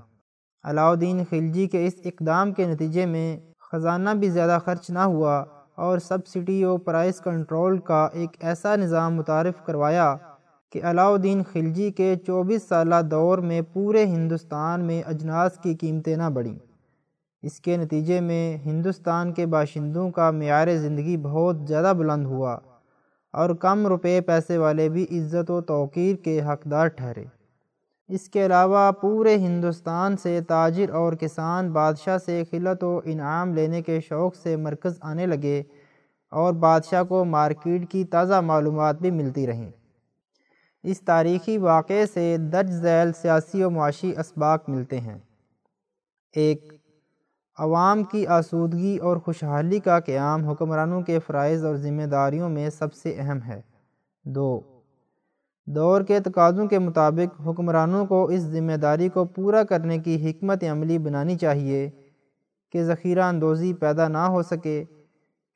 علاء الدین خلجی کے اس اقدام کے نتیجے میں خزانہ بھی زیادہ خرچ نہ ہوا اور سبسڈی و پرائس کنٹرول کا ایک ایسا نظام متعارف کروایا کہ علاء الدین خلجی کے چوبیس سالہ دور میں پورے ہندوستان میں اجناس کی قیمتیں نہ بڑھیں۔ اس کے نتیجے میں ہندوستان کے باشندوں کا معیار زندگی بہت زیادہ بلند ہوا اور کم روپے پیسے والے بھی عزت و توقیر کے حقدار ٹھہرے۔ اس کے علاوہ پورے ہندوستان سے تاجر اور کسان بادشاہ سے خلط و انعام لینے کے شوق سے مرکز آنے لگے اور بادشاہ کو مارکیٹ کی تازہ معلومات بھی ملتی رہیں۔ اس تاریخی واقعے سے درج ذیل سیاسی و معاشی اسباق ملتے ہیں۔ ایک، عوام کی آسودگی اور خوشحالی کا قیام حکمرانوں کے فرائض اور ذمہ داریوں میں سب سے اہم ہے۔ دو دور کے تقاضوں کے مطابق حکمرانوں کو اس ذمہ داری کو پورا کرنے کی حکمت عملی بنانی چاہیے کہ ذخیرہ اندوزی پیدا نہ ہو سکے،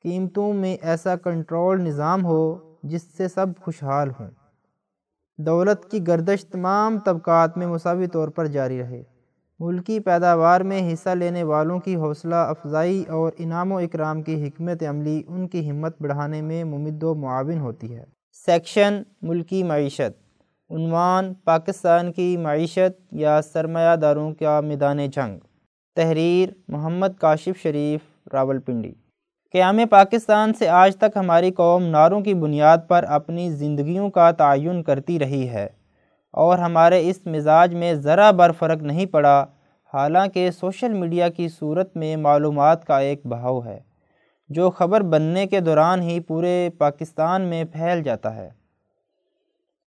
قیمتوں میں ایسا کنٹرول نظام ہو جس سے سب خوشحال ہوں۔ دولت کی گردش تمام طبقات میں مساوی طور پر جاری رہے۔ ملکی پیداوار میں حصہ لینے والوں کی حوصلہ افزائی اور انعام و اکرام کی حکمت عملی ان کی ہمت بڑھانے میں ممد و معاون ہوتی ہے۔ سیکشن ملکی معیشت۔ عنوان پاکستان کی معیشت یا سرمایہ داروں کا میدان جنگ۔ تحریر محمد کاشف شریف راول پنڈی قیام پاکستان سے آج تک ہماری قوم ناروں کی بنیاد پر اپنی زندگیوں کا تعین کرتی رہی ہے اور ہمارے اس مزاج میں ذرا بر فرق نہیں پڑا، حالانکہ سوشل میڈیا کی صورت میں معلومات کا ایک بہاؤ ہے۔ جو خبر بننے کے دوران ہی پورے پاکستان میں پھیل جاتا ہے۔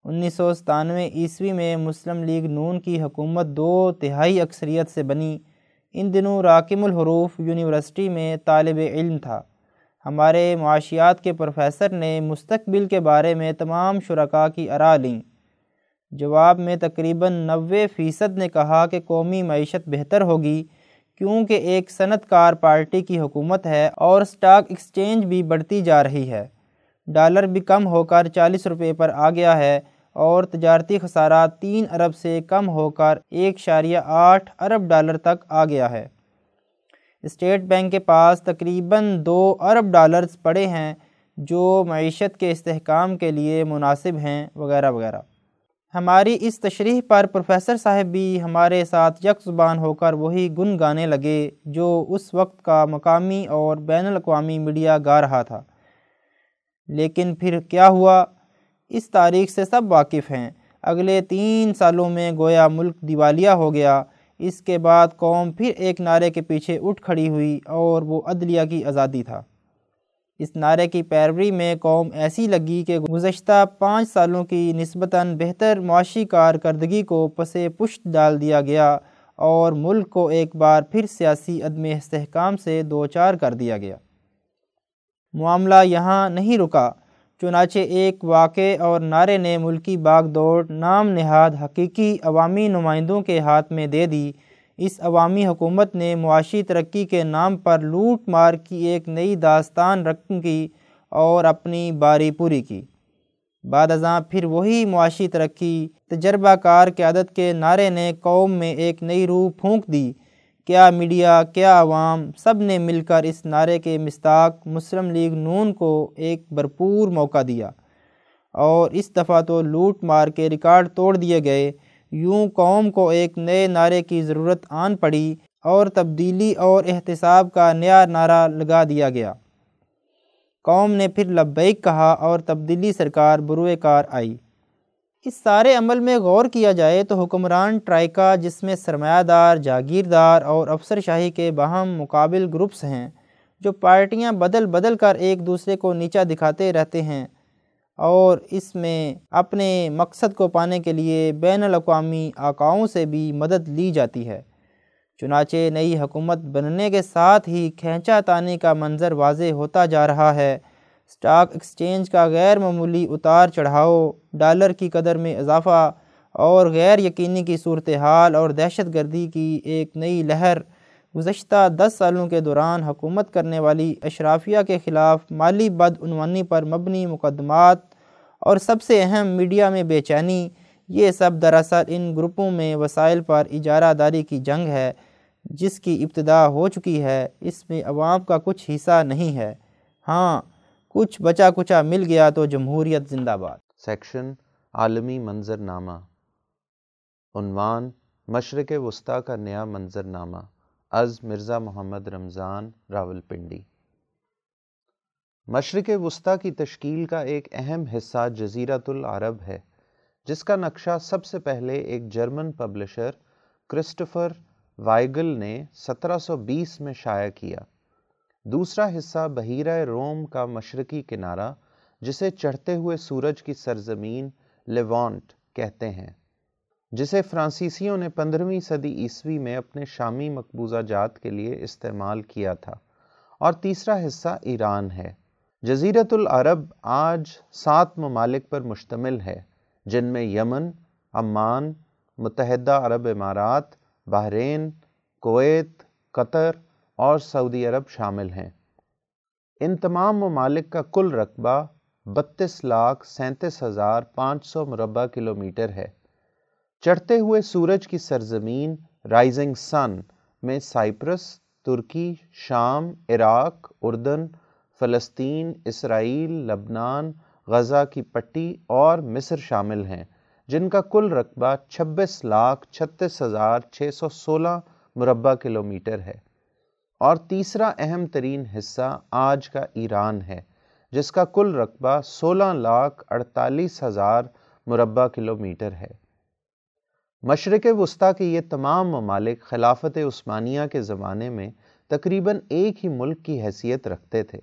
انیس سو ستانوے عیسوی میں مسلم لیگ نون کی حکومت دو تہائی اکثریت سے بنی۔ ان دنوں راکم الحروف یونیورسٹی میں طالب علم تھا۔ ہمارے معاشیات کے پروفیسر نے مستقبل کے بارے میں تمام شرکاء کی ارا لیں۔ جواب میں تقریباً نوے فیصد نے کہا کہ قومی معیشت بہتر ہوگی۔ کیونکہ ایک صنعت کار پارٹی کی حکومت ہے اور سٹاک ایکسچینج بھی بڑھتی جا رہی ہے۔ ڈالر بھی کم ہو کر چالیس روپے پر آ گیا ہے اور تجارتی خسارات تین ارب سے کم ہو کر ایک شاریہ آٹھ ارب ڈالر تک آ گیا ہے۔ اسٹیٹ بینک کے پاس تقریباً دو ارب ڈالرز پڑے ہیں جو معیشت کے استحکام کے لیے مناسب ہیں، وغیرہ وغیرہ۔ ہماری اس تشریح پر پروفیسر صاحب بھی ہمارے ساتھ یک زبان ہو کر وہی گن گانے لگے جو اس وقت کا مقامی اور بین الاقوامی میڈیا گا رہا تھا۔ لیکن پھر کیا ہوا؟ اس تاریخ سے سب واقف ہیں۔ اگلے تین سالوں میں گویا ملک دیوالیہ ہو گیا۔ اس کے بعد قوم پھر ایک نعرے کے پیچھے اٹھ کھڑی ہوئی اور وہ عدلیہ کی آزادی تھا۔ اس نعرے کی پیروی میں قوم ایسی لگی کہ گزشتہ پانچ سالوں کی نسبتاً بہتر معاشی کارکردگی کو پس پشت ڈال دیا گیا اور ملک کو ایک بار پھر سیاسی عدم استحکام سے دوچار کر دیا گیا۔ معاملہ یہاں نہیں رکا، چنانچہ ایک واقع اور نعرے نے ملکی باغ دوڑ نام نہاد حقیقی عوامی نمائندوں کے ہاتھ میں دے دی۔ اس عوامی حکومت نے معاشی ترقی کے نام پر لوٹ مار کی ایک نئی داستان رقم کی اور اپنی باری پوری کی۔ بعد ازاں پھر وہی معاشی ترقی تجربہ کار قیادت کے نعرے نے قوم میں ایک نئی روح پھونک دی۔ کیا میڈیا، کیا عوام سب نے مل کر اس نعرے کے مستاق مسلم لیگ نون کو ایک بھرپور موقع دیا اور اس دفعہ تو لوٹ مار کے ریکارڈ توڑ دیے گئے۔ یوں قوم کو ایک نئے نعرے کی ضرورت آن پڑی اور تبدیلی اور احتساب کا نیا نعرہ لگا دیا گیا۔ قوم نے پھر لبیک کہا اور تبدیلی سرکار بروئے کار آئی۔ اس سارے عمل میں غور کیا جائے تو حکمران ٹرائکا جس میں سرمایہ دار جاگیردار اور افسر شاہی کے باہم مقابل گروپس ہیں، جو پارٹیاں بدل بدل کر ایک دوسرے کو نیچا دکھاتے رہتے ہیں اور اس میں اپنے مقصد کو پانے کے لیے بین الاقوامی آقاؤں سے بھی مدد لی جاتی ہے۔ چنانچہ نئی حکومت بننے کے ساتھ ہی کھینچا تانی کا منظر واضح ہوتا جا رہا ہے۔ سٹاک ایکسچینج کا غیر معمولی اتار چڑھاؤ، ڈالر کی قدر میں اضافہ اور غیر یقینی کی صورتحال اور دہشت گردی کی ایک نئی لہر گزشتہ دس سالوں کے دوران حکومت کرنے والی اشرافیہ کے خلاف مالی بدعنوانی پر مبنی مقدمات اور سب سے اہم میڈیا میں بے چینی، یہ سب دراصل ان گروپوں میں وسائل پر اجارہ داری کی جنگ ہے، جس کی ابتدا ہو چکی ہے، اس میں عوام کا کچھ حصہ نہیں ہے۔ ہاں کچھ بچا کچا مل گیا تو جمہوریت زندہ باد۔ سیکشن عالمی منظر نامہ عنوان مشرق وسطی کا نیا منظر نامہ از مرزا محمد رمضان راول پنڈی مشرق وسطی کی تشکیل کا ایک اہم حصہ جزیرت العرب ہے، جس کا نقشہ سب سے پہلے ایک جرمن پبلشر کرسٹفر وائگل نے سترہ سو بیس میں شائع کیا۔ دوسرا حصہ بحیرہ روم کا مشرقی کنارہ، جسے چڑھتے ہوئے سورج کی سرزمین لیوانٹ کہتے ہیں۔ جسے فرانسیسیوں نے پندرہویں صدی عیسوی میں اپنے شامی مقبوضہ جات کے لیے استعمال کیا تھا۔ اور تیسرا حصہ ایران ہے۔ جزیرت العرب آج سات ممالک پر مشتمل ہے، جن میں یمن، عمان، متحدہ عرب امارات، بحرین، کویت، قطر اور سعودی عرب شامل ہیں۔ ان تمام ممالک کا کل رقبہ بتیس لاکھ سینتیس ہزار پانچ سو مربع کلومیٹر ہے۔ چڑھتے ہوئے سورج کی سرزمین رائزنگ سن میں سائپرس، ترکی، شام، عراق، اردن، فلسطین، اسرائیل، لبنان، غزہ کی پٹی اور مصر شامل ہیں، جن کا کل رقبہ چھبیس لاکھ چھتیس ہزار چھ سو سولہ مربع کلومیٹر ہے۔ اور تیسرا اہم ترین حصہ آج کا ایران ہے، جس کا کل رقبہ سولہ لاکھ اڑتالیس ہزار مربع کلومیٹر ہے۔ مشرق وسطی کے یہ تمام ممالک خلافت عثمانیہ کے زمانے میں تقریباً ایک ہی ملک کی حیثیت رکھتے تھے۔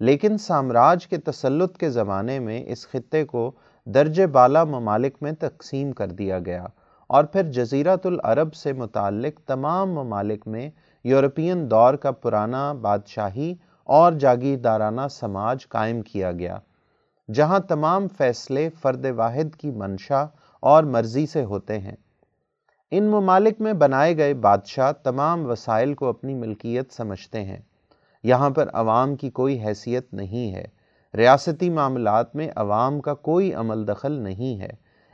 لیکن سامراج کے تسلط کے زمانے میں اس خطے کو درج بالا ممالک میں تقسیم کر دیا گیا اور پھر جزیرت العرب سے متعلق تمام ممالک میں یورپین دور کا پرانا بادشاہی اور جاگیردارانہ سماج قائم کیا گیا، جہاں تمام فیصلے فرد واحد کی منشا اور مرضی سے ہوتے ہیں۔ ان ممالک میں بنائے گئے بادشاہ تمام وسائل کو اپنی ملکیت سمجھتے ہیں۔ یہاں پر عوام کی کوئی حیثیت نہیں ہے۔ ریاستی معاملات میں عوام کا کوئی عمل دخل نہیں ہے۔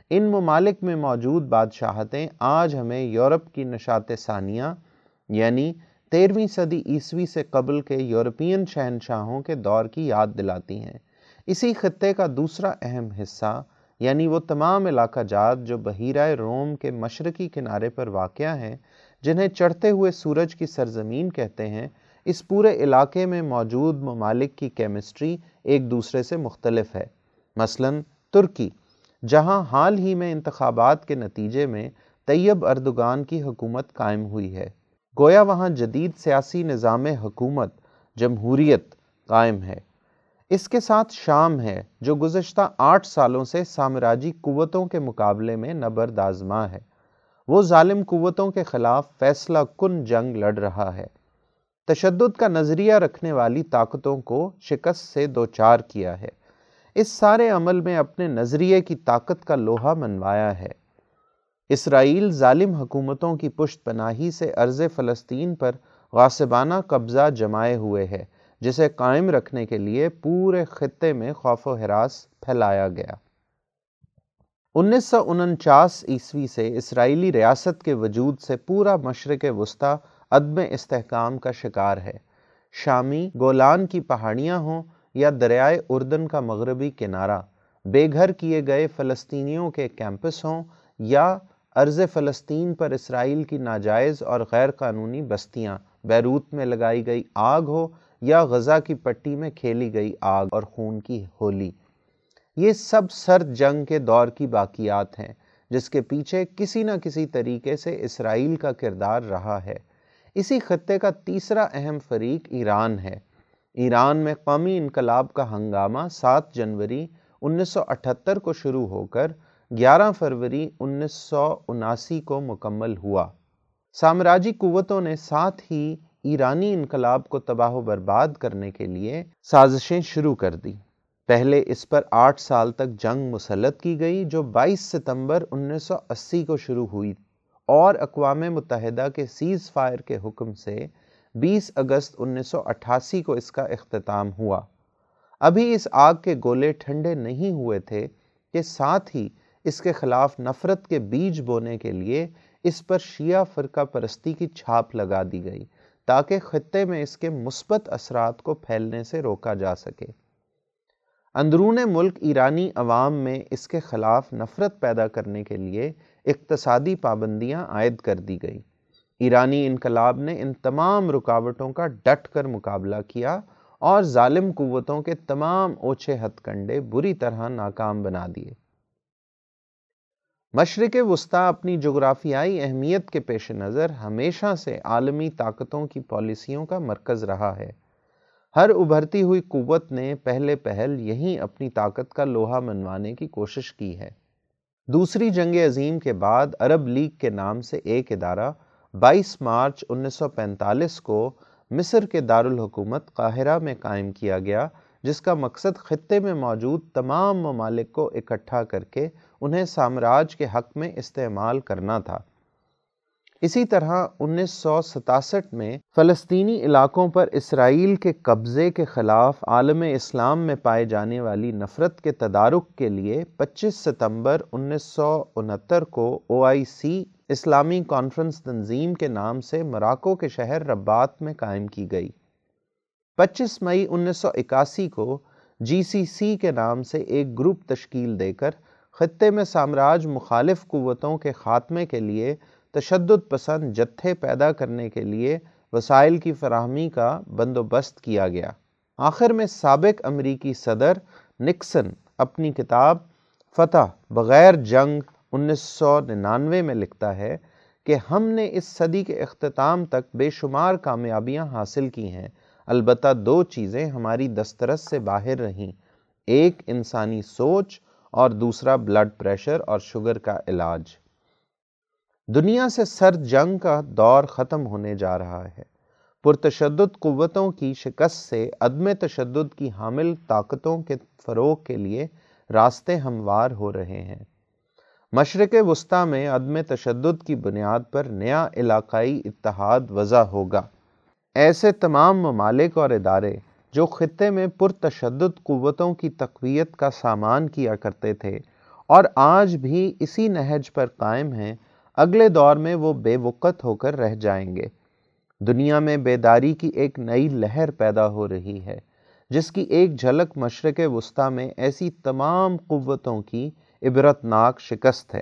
ان ممالک میں موجود بادشاہتیں آج ہمیں یورپ کی نشات ثانیہ یعنی تیرہویں صدی عیسوی سے قبل کے یورپین شہنشاہوں کے دور کی یاد دلاتی ہیں۔ اسی خطے کا دوسرا اہم حصہ یعنی وہ تمام علاقہ جات جو بحیرہ روم کے مشرقی کنارے پر واقع ہیں، جنہیں چڑھتے ہوئے سورج کی سرزمین کہتے ہیں، اس پورے علاقے میں موجود ممالک کی کیمسٹری ایک دوسرے سے مختلف ہے۔ مثلا ترکی، جہاں حال ہی میں انتخابات کے نتیجے میں طیب اردگان کی حکومت قائم ہوئی ہے۔ گویا وہاں جدید سیاسی نظام حکومت، جمہوریت قائم ہے۔ اس کے ساتھ شام ہے، جو گزشتہ آٹھ سالوں سے سامراجی قوتوں کے مقابلے میں نبرد آزما ہے۔ وہ ظالم قوتوں کے خلاف فیصلہ کن جنگ لڑ رہا ہے۔ تشدد کا نظریہ رکھنے والی طاقتوں کو شکست سے دوچار کیا ہے۔ اس سارے عمل میں اپنے نظریے کی طاقت کا لوہا منوایا ہے۔ اسرائیل ظالم حکومتوں کی پشت پناہی سے عرض فلسطین پر غاسبانہ قبضہ جمائے ہوئے ہے۔ جسے قائم رکھنے کے لیے پورے خطے میں خوف و حراس پھیلایا گیا۔ انیس سو انچاس عیسوی سے اسرائیلی ریاست کے وجود سے پورا مشرق وسطی عدم استحکام کا شکار ہے۔ شامی گولان کی پہاڑیاں ہوں یا دریائے اردن کا مغربی کنارہ، بے گھر کیے گئے فلسطینیوں کے کیمپس ہوں یا عرض فلسطین پر اسرائیل کی ناجائز اور غیر قانونی بستیاں بیروت میں لگائی گئی آگ ہو یا غزہ کی پٹی میں کھیلی گئی آگ اور خون کی ہولی۔ یہ سب سرد جنگ کے دور کی باقیات ہیں، جس کے پیچھے کسی نہ کسی طریقے سے اسرائیل کا کردار رہا ہے۔ اسی خطے کا تیسرا اہم فریق ایران ہے۔ ایران میں قومی انقلاب کا ہنگامہ سات جنوری انیس سو اٹھتر کو شروع ہو کر گیارہ فروری انیس سو اناسی کو مکمل ہوا۔ سامراجی قوتوں نے ساتھ ہی ایرانی انقلاب کو تباہ و برباد کرنے کے لیے سازشیں شروع کر دی پہلے اس پر آٹھ سال تک جنگ مسلط کی گئی، جو بائیس ستمبر انیس سو اسی کو شروع ہوئی اور اقوام متحدہ کے سیز فائر کے حکم سے بیس اگست انیس سو اٹھاسی کو اس کا اختتام ہوا۔ ابھی اس آگ کے گولے ٹھنڈے نہیں ہوئے تھے کہ ساتھ ہی اس کے خلاف نفرت کے بیج بونے کے لیے اس پر شیعہ فرقہ پرستی کی چھاپ لگا دی گئی۔ تاکہ خطے میں اس کے مثبت اثرات کو پھیلنے سے روکا جا سکے۔ اندرون ملک ایرانی عوام میں اس کے خلاف نفرت پیدا کرنے کے لیے اقتصادی پابندیاں عائد کر دی گئی ایرانی انقلاب نے ان تمام رکاوٹوں کا ڈٹ کر مقابلہ کیا اور ظالم قوتوں کے تمام اوچھے ہتھ کنڈے بری طرح ناکام بنا دیے۔ مشرق وسطی اپنی جغرافیائی اہمیت کے پیش نظر ہمیشہ سے عالمی طاقتوں کی پالیسیوں کا مرکز رہا ہے۔ ہر ابھرتی ہوئی قوت نے پہلے پہل یہی اپنی طاقت کا لوہا منوانے کی کوشش کی ہے۔ دوسری جنگ عظیم کے بعد عرب لیگ کے نام سے ایک ادارہ بائیس مارچ انیس سو پینتالیس کو مصر کے دارالحکومت قاہرہ میں قائم کیا گیا، جس کا مقصد خطے میں موجود تمام ممالک کو اکٹھا کر کے انہیں سامراج کے حق میں استعمال کرنا تھا۔ اسی طرح انیس سو ستاسٹھ میں فلسطینی علاقوں پر اسرائیل کے قبضے کے خلاف عالم اسلام میں پائے جانے والی نفرت کے تدارک کے لیے پچیس ستمبر انیس سو انہتر کو او آئی سی اسلامی کانفرنس تنظیم کے نام سے مراکو کے شہر ربات میں قائم کی گئی۔ پچیس مئی انیس سو اکاسی کو جی سی سی کے نام سے ایک گروپ تشکیل دے کر خطے میں سامراج مخالف قوتوں کے خاتمے کے لیے تشدد پسند جتھے پیدا کرنے کے لیے وسائل کی فراہمی کا بندوبست کیا گیا۔ آخر میں سابق امریکی صدر نکسن اپنی کتاب فتح بغیر جنگ انیس سو ننانوے میں لکھتا ہے کہ ہم نے اس صدی کے اختتام تک بے شمار کامیابیاں حاصل کی ہیں۔ البتہ دو چیزیں ہماری دسترس سے باہر رہیں۔ ایک انسانی سوچ اور دوسرا بلڈ پریشر اور شوگر کا علاج۔ دنیا سے سرد جنگ کا دور ختم ہونے جا رہا ہے۔ پرتشدد قوتوں کی شکست سے عدم تشدد کی حامل طاقتوں کے فروغ کے لیے راستے ہموار ہو رہے ہیں۔ مشرق وسطی میں عدم تشدد کی بنیاد پر نیا علاقائی اتحاد وضع ہوگا۔ ایسے تمام ممالک اور ادارے جو خطے میں پرتشدد قوتوں کی تقویت کا سامان کیا کرتے تھے اور آج بھی اسی نہج پر قائم ہیں، اگلے دور میں وہ بے وقت ہو کر رہ جائیں گے۔ دنیا میں بیداری کی ایک نئی لہر پیدا ہو رہی ہے، جس کی ایک جھلک مشرق وسطی میں ایسی تمام قوتوں کی عبرتناک شکست ہے۔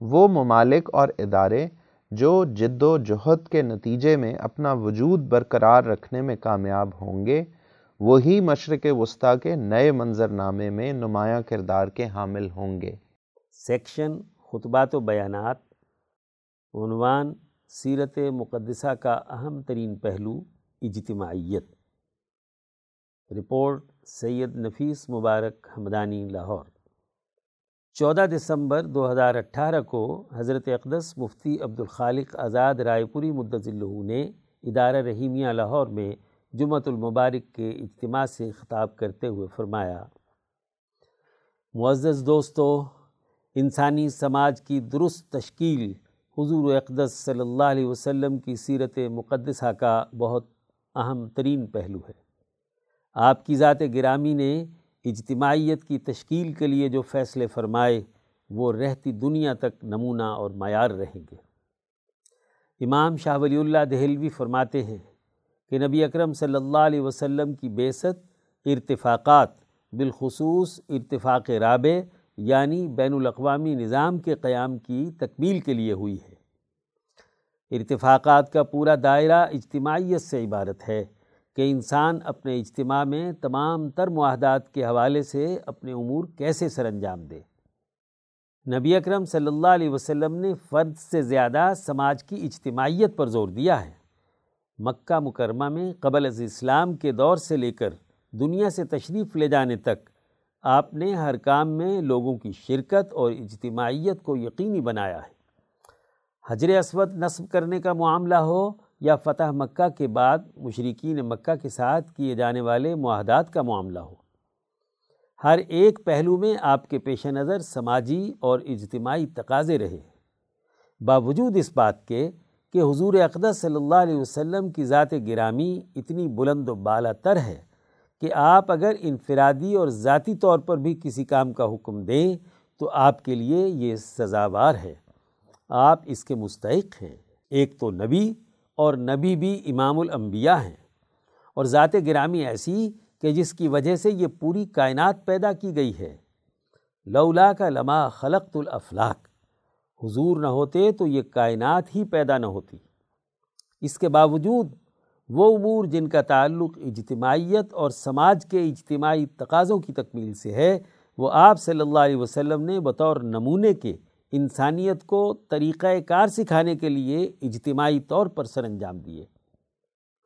وہ ممالک اور ادارے جو جد و جہد کے نتیجے میں اپنا وجود برقرار رکھنے میں کامیاب ہوں گے وہی مشرق وسطیٰ کے نئے منظر نامے میں نمایاں کردار کے حامل ہوں گے۔ سیکشن، خطبات و بیانات، عنوان، سیرت مقدسہ کا اہم ترین پہلو، اجتماعیت۔ رپورٹ، سید نفیس مبارک حمدانی لاہور۔ چودہ دسمبر دو ہزار اٹھارہ کو حضرت اقدس مفتی عبدالخالق آزاد رائے پوری اللہ نے ادارہ رحیمیہ لاہور میں جمعۃ المبارک کے اجتماع سے خطاب کرتے ہوئے فرمایا، معزز دوستو، انسانی سماج کی درست تشکیل حضور اقدس صلی اللہ علیہ وسلم کی سیرت مقدسہ کا بہت اہم ترین پہلو ہے۔ آپ کی ذات گرامی نے اجتماعیت کی تشکیل کے لیے جو فیصلے فرمائے، وہ رہتی دنیا تک نمونہ اور معیار رہیں گے۔ امام شاہ ولی اللہ دہلوی فرماتے ہیں کہ نبی اکرم صلی اللہ علیہ وسلم کی بیست ارتفاقات بالخصوص ارتفاق رابع یعنی بین الاقوامی نظام کے قیام کی تکمیل کے لیے ہوئی ہے۔ ارتفاقات کا پورا دائرہ اجتماعیت سے عبارت ہے کہ انسان اپنے اجتماع میں تمام تر معاہدات کے حوالے سے اپنے امور کیسے سر انجام دے۔ نبی اکرم صلی اللہ علیہ وسلم نے فرد سے زیادہ سماج کی اجتماعیت پر زور دیا ہے۔ مکہ مکرمہ میں قبل از اسلام کے دور سے لے کر دنیا سے تشریف لے جانے تک آپ نے ہر کام میں لوگوں کی شرکت اور اجتماعیت کو یقینی بنایا ہے۔ حجر اسود نصب کرنے کا معاملہ ہو یا فتح مکہ کے بعد مشرقین مکہ کے ساتھ کیے جانے والے معاہدات کا معاملہ ہو۔ ہر ایک پہلو میں آپ کے پیش نظر سماجی اور اجتماعی تقاضے رہے۔ باوجود اس بات کے کہ حضور اقدس صلی اللہ علیہ وسلم کی ذات گرامی اتنی بلند و بالا تر ہے کہ آپ اگر انفرادی اور ذاتی طور پر بھی کسی کام کا حکم دیں تو آپ کے لیے یہ سزاوار ہے۔ آپ اس کے مستحق ہیں۔ ایک تو نبی اور نبی بھی امام الانبیاء ہیں۔ اور ذات گرامی ایسی کہ جس کی وجہ سے یہ پوری کائنات پیدا کی گئی ہے۔ لولا کا لما خلقت الافلاق حضور نہ ہوتے تو یہ کائنات ہی پیدا نہ ہوتی۔ اس کے باوجود وہ امور جن کا تعلق اجتماعیت اور سماج کے اجتماعی تقاضوں کی تکمیل سے ہے، وہ آپ صلی اللہ علیہ وسلم نے بطور نمونے کے انسانیت کو طریقہ کار سکھانے کے لیے اجتماعی طور پر سر انجام دیے۔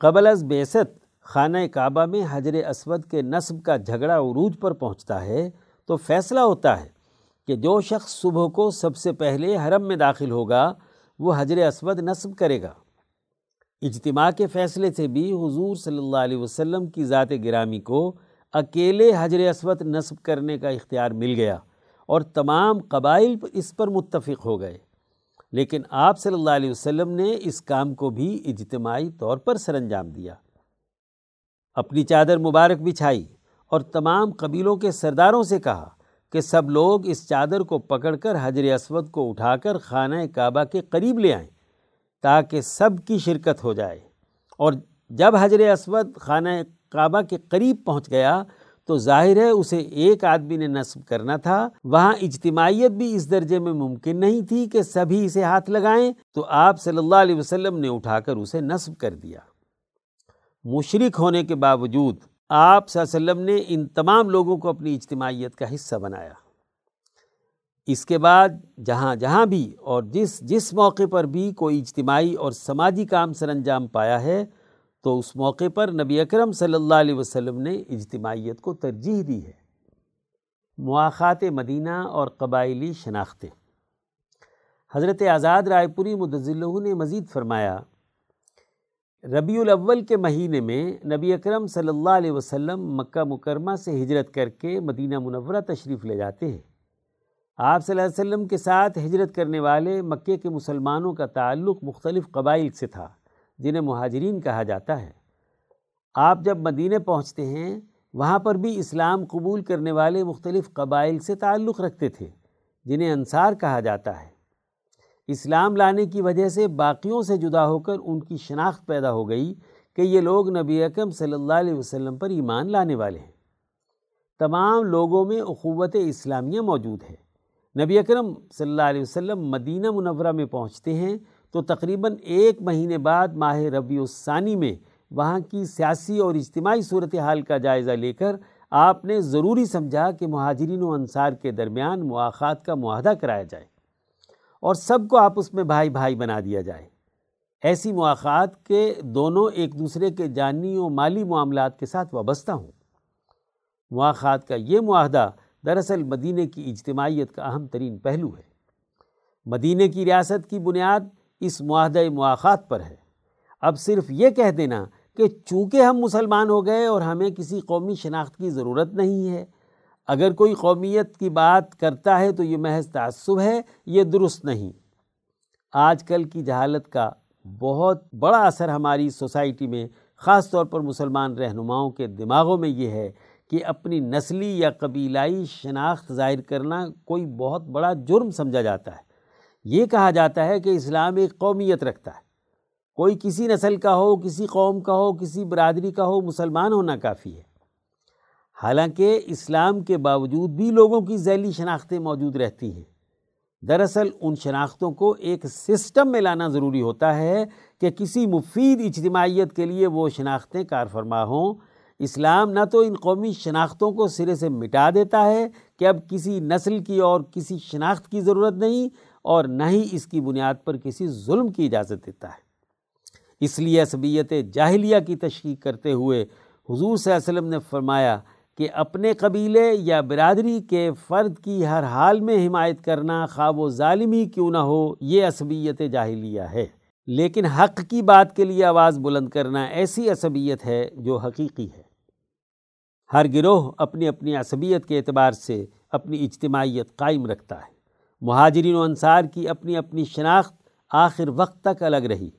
قبل از بیست خانہ کعبہ میں حجر اسود کے نصب کا جھگڑا عروج پر پہنچتا ہے تو فیصلہ ہوتا ہے کہ جو شخص صبح کو سب سے پہلے حرم میں داخل ہوگا، وہ حجر اسود نصب کرے گا۔ اجتماع کے فیصلے سے بھی حضور صلی اللہ علیہ وسلم کی ذات گرامی کو اکیلے حجر اسود نصب کرنے کا اختیار مل گیا اور تمام قبائل اس پر متفق ہو گئے۔ لیکن آپ صلی اللہ علیہ وسلم نے اس کام کو بھی اجتماعی طور پر سر انجام دیا۔ اپنی چادر مبارک بچھائی اور تمام قبیلوں کے سرداروں سے کہا کہ سب لوگ اس چادر کو پکڑ کر حجر اسود کو اٹھا کر خانہ کعبہ کے قریب لے آئیں تاکہ سب کی شرکت ہو جائے۔ اور جب حجر اسود خانہ کعبہ کے قریب پہنچ گیا تو ظاہر ہے اسے ایک آدمی نے نصب کرنا تھا۔ وہاں اجتماعیت بھی اس درجے میں ممکن نہیں تھی کہ سبھی اسے ہاتھ لگائیں۔ تو آپ صلی اللہ علیہ وسلم نے اٹھا کر اسے نصب کر دیا۔ مشرق ہونے کے باوجود آپ صلی اللہ علیہ وسلم نے ان تمام لوگوں کو اپنی اجتماعیت کا حصہ بنایا۔ اس کے بعد جہاں جہاں بھی اور جس جس موقع پر بھی کوئی اجتماعی اور سماجی کام سر انجام پایا ہے، تو اس موقع پر نبی اکرم صلی اللہ علیہ وسلم نے اجتماعیت کو ترجیح دی ہے۔ مواخات مدینہ اور قبائلی شناختیں حضرت آزاد رائے پوری مدضلہ نے مزید فرمایا ربیع الاول کے مہینے میں نبی اکرم صلی اللہ علیہ وسلم مکہ مکرمہ سے ہجرت کر کے مدینہ منورہ تشریف لے جاتے ہیں۔ آپ صلی اللہ علیہ وسلم کے ساتھ ہجرت کرنے والے مکے کے مسلمانوں کا تعلق مختلف قبائل سے تھا، جنہیں مہاجرین کہا جاتا ہے۔ آپ جب مدینہ پہنچتے ہیں، وہاں پر بھی اسلام قبول کرنے والے مختلف قبائل سے تعلق رکھتے تھے، جنہیں انصار کہا جاتا ہے۔ اسلام لانے کی وجہ سے باقیوں سے جدا ہو کر ان کی شناخت پیدا ہو گئی کہ یہ لوگ نبی اکم صلی اللہ علیہ وسلم پر ایمان لانے والے ہیں۔ تمام لوگوں میں اخوت اسلامیہ موجود ہے۔ نبی اکرم صلی اللہ علیہ وسلم مدینہ منورہ میں پہنچتے ہیں تو تقریباً ایک مہینے بعد ماہ ربیع الثانی میں وہاں کی سیاسی اور اجتماعی صورتحال کا جائزہ لے کر آپ نے ضروری سمجھا کہ مہاجرین و انصار کے درمیان مواخات کا معاہدہ کرایا جائے۔ اور سب کو آپس میں بھائی بھائی بنا دیا جائے۔ ایسی مواقعات کے دونوں ایک دوسرے کے جانی و مالی معاملات کے ساتھ وابستہ ہوں۔ مواقعات کا یہ معاہدہ دراصل مدینہ کی اجتماعیت کا اہم ترین پہلو ہے۔ مدینہ کی ریاست کی بنیاد اس معاہدہ مواقعات پر ہے۔ اب صرف یہ کہہ دینا کہ چونکہ ہم مسلمان ہو گئے اور ہمیں کسی قومی شناخت کی ضرورت نہیں ہے اگر کوئی قومیت کی بات کرتا ہے تو یہ محض تعصب ہے، یہ درست نہیں۔ آج کل کی جہالت کا بہت بڑا اثر ہماری سوسائٹی میں، خاص طور پر مسلمان رہنماؤں کے دماغوں میں یہ ہے کہ اپنی نسلی یا قبیلائی شناخت ظاہر کرنا کوئی بہت بڑا جرم سمجھا جاتا ہے۔ یہ کہا جاتا ہے کہ اسلام ایک قومیت رکھتا ہے۔ کوئی کسی نسل کا ہو، کسی قوم کا ہو، کسی برادری کا ہو، مسلمان ہونا کافی ہے۔ حالانکہ اسلام کے باوجود بھی لوگوں کی ذیلی شناختیں موجود رہتی ہیں۔ دراصل ان شناختوں کو ایک سسٹم میں لانا ضروری ہوتا ہے کہ کسی مفید اجتماعیت کے لیے وہ شناختیں کار فرما ہوں۔ اسلام نہ تو ان قومی شناختوں کو سرے سے مٹا دیتا ہے کہ اب کسی نسل کی اور کسی شناخت کی ضرورت نہیں اور نہ ہی اس کی بنیاد پر کسی ظلم کی اجازت دیتا ہے۔ اس لیے عصبیت جاہلیہ کی تشریح کرتے ہوئے حضور صلی اللہ علیہ وسلم نے فرمایا کہ اپنے قبیلے یا برادری کے فرد کی ہر حال میں حمایت کرنا خواب و ظالمی کیوں نہ ہو، یہ عصبیت جاہلیہ ہے۔ لیکن حق کی بات کے لیے آواز بلند کرنا ایسی عصبیت ہے جو حقیقی ہے۔ ہر گروہ اپنی اپنی عصبیت کے اعتبار سے اپنی اجتماعیت قائم رکھتا ہے۔ مہاجرین و انصار کی اپنی اپنی شناخت آخر وقت تک الگ رہی۔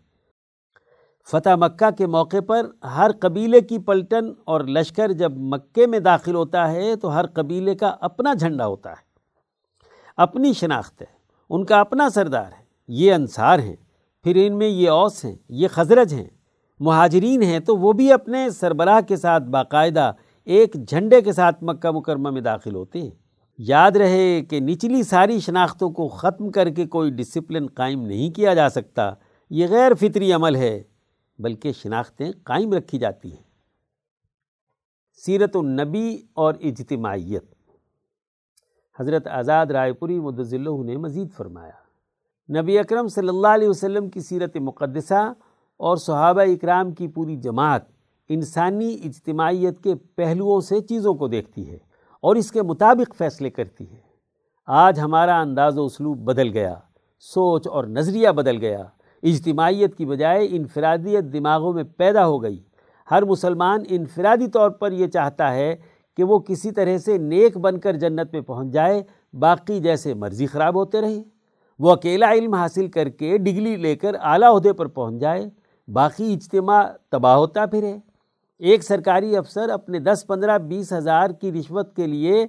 فتح مکہ کے موقع پر ہر قبیلے کی پلٹن اور لشکر جب مکے میں داخل ہوتا ہے تو ہر قبیلے کا اپنا جھنڈا ہوتا ہے۔ اپنی شناخت ہے، ان کا اپنا سردار ہے۔ یہ انصار ہیں، پھر ان میں یہ اوس ہیں، یہ خزرج ہیں۔ مہاجرین ہیں تو وہ بھی اپنے سربراہ کے ساتھ باقاعدہ ایک جھنڈے کے ساتھ مکہ مکرمہ میں داخل ہوتے ہیں۔ یاد رہے کہ نچلی ساری شناختوں کو ختم کر کے کوئی ڈسپلن قائم نہیں کیا جا سکتا، یہ غیر فطری عمل ہے۔ بلکہ شناختیں قائم رکھی جاتی ہیں۔ سیرت النبی اور اجتماعیت۔ حضرت آزاد رائے پوری اللہ نے مزید فرمایا۔ نبی اکرم صلی اللہ علیہ وسلم کی سیرت مقدسہ اور صحابہ اکرام کی پوری جماعت انسانی اجتماعیت کے پہلوؤں سے چیزوں کو دیکھتی ہے اور اس کے مطابق فیصلے کرتی ہے۔ آج ہمارا انداز و اسلوب بدل گیا، سوچ اور نظریہ بدل گیا۔ اجتماعیت کی بجائے انفرادیت دماغوں میں پیدا ہو گئی۔ ہر مسلمان انفرادی طور پر یہ چاہتا ہے کہ وہ کسی طرح سے نیک بن کر جنت میں پہنچ جائے، باقی جیسے مرضی خراب ہوتے رہیں۔ وہ اکیلا علم حاصل کر کے ڈگری لے کر اعلیٰ عہدے پر پہنچ جائے، باقی اجتماع تباہ ہوتا پھرے۔ ایک سرکاری افسر اپنے دس، پندرہ، بیس ہزار کی رشوت کے لیے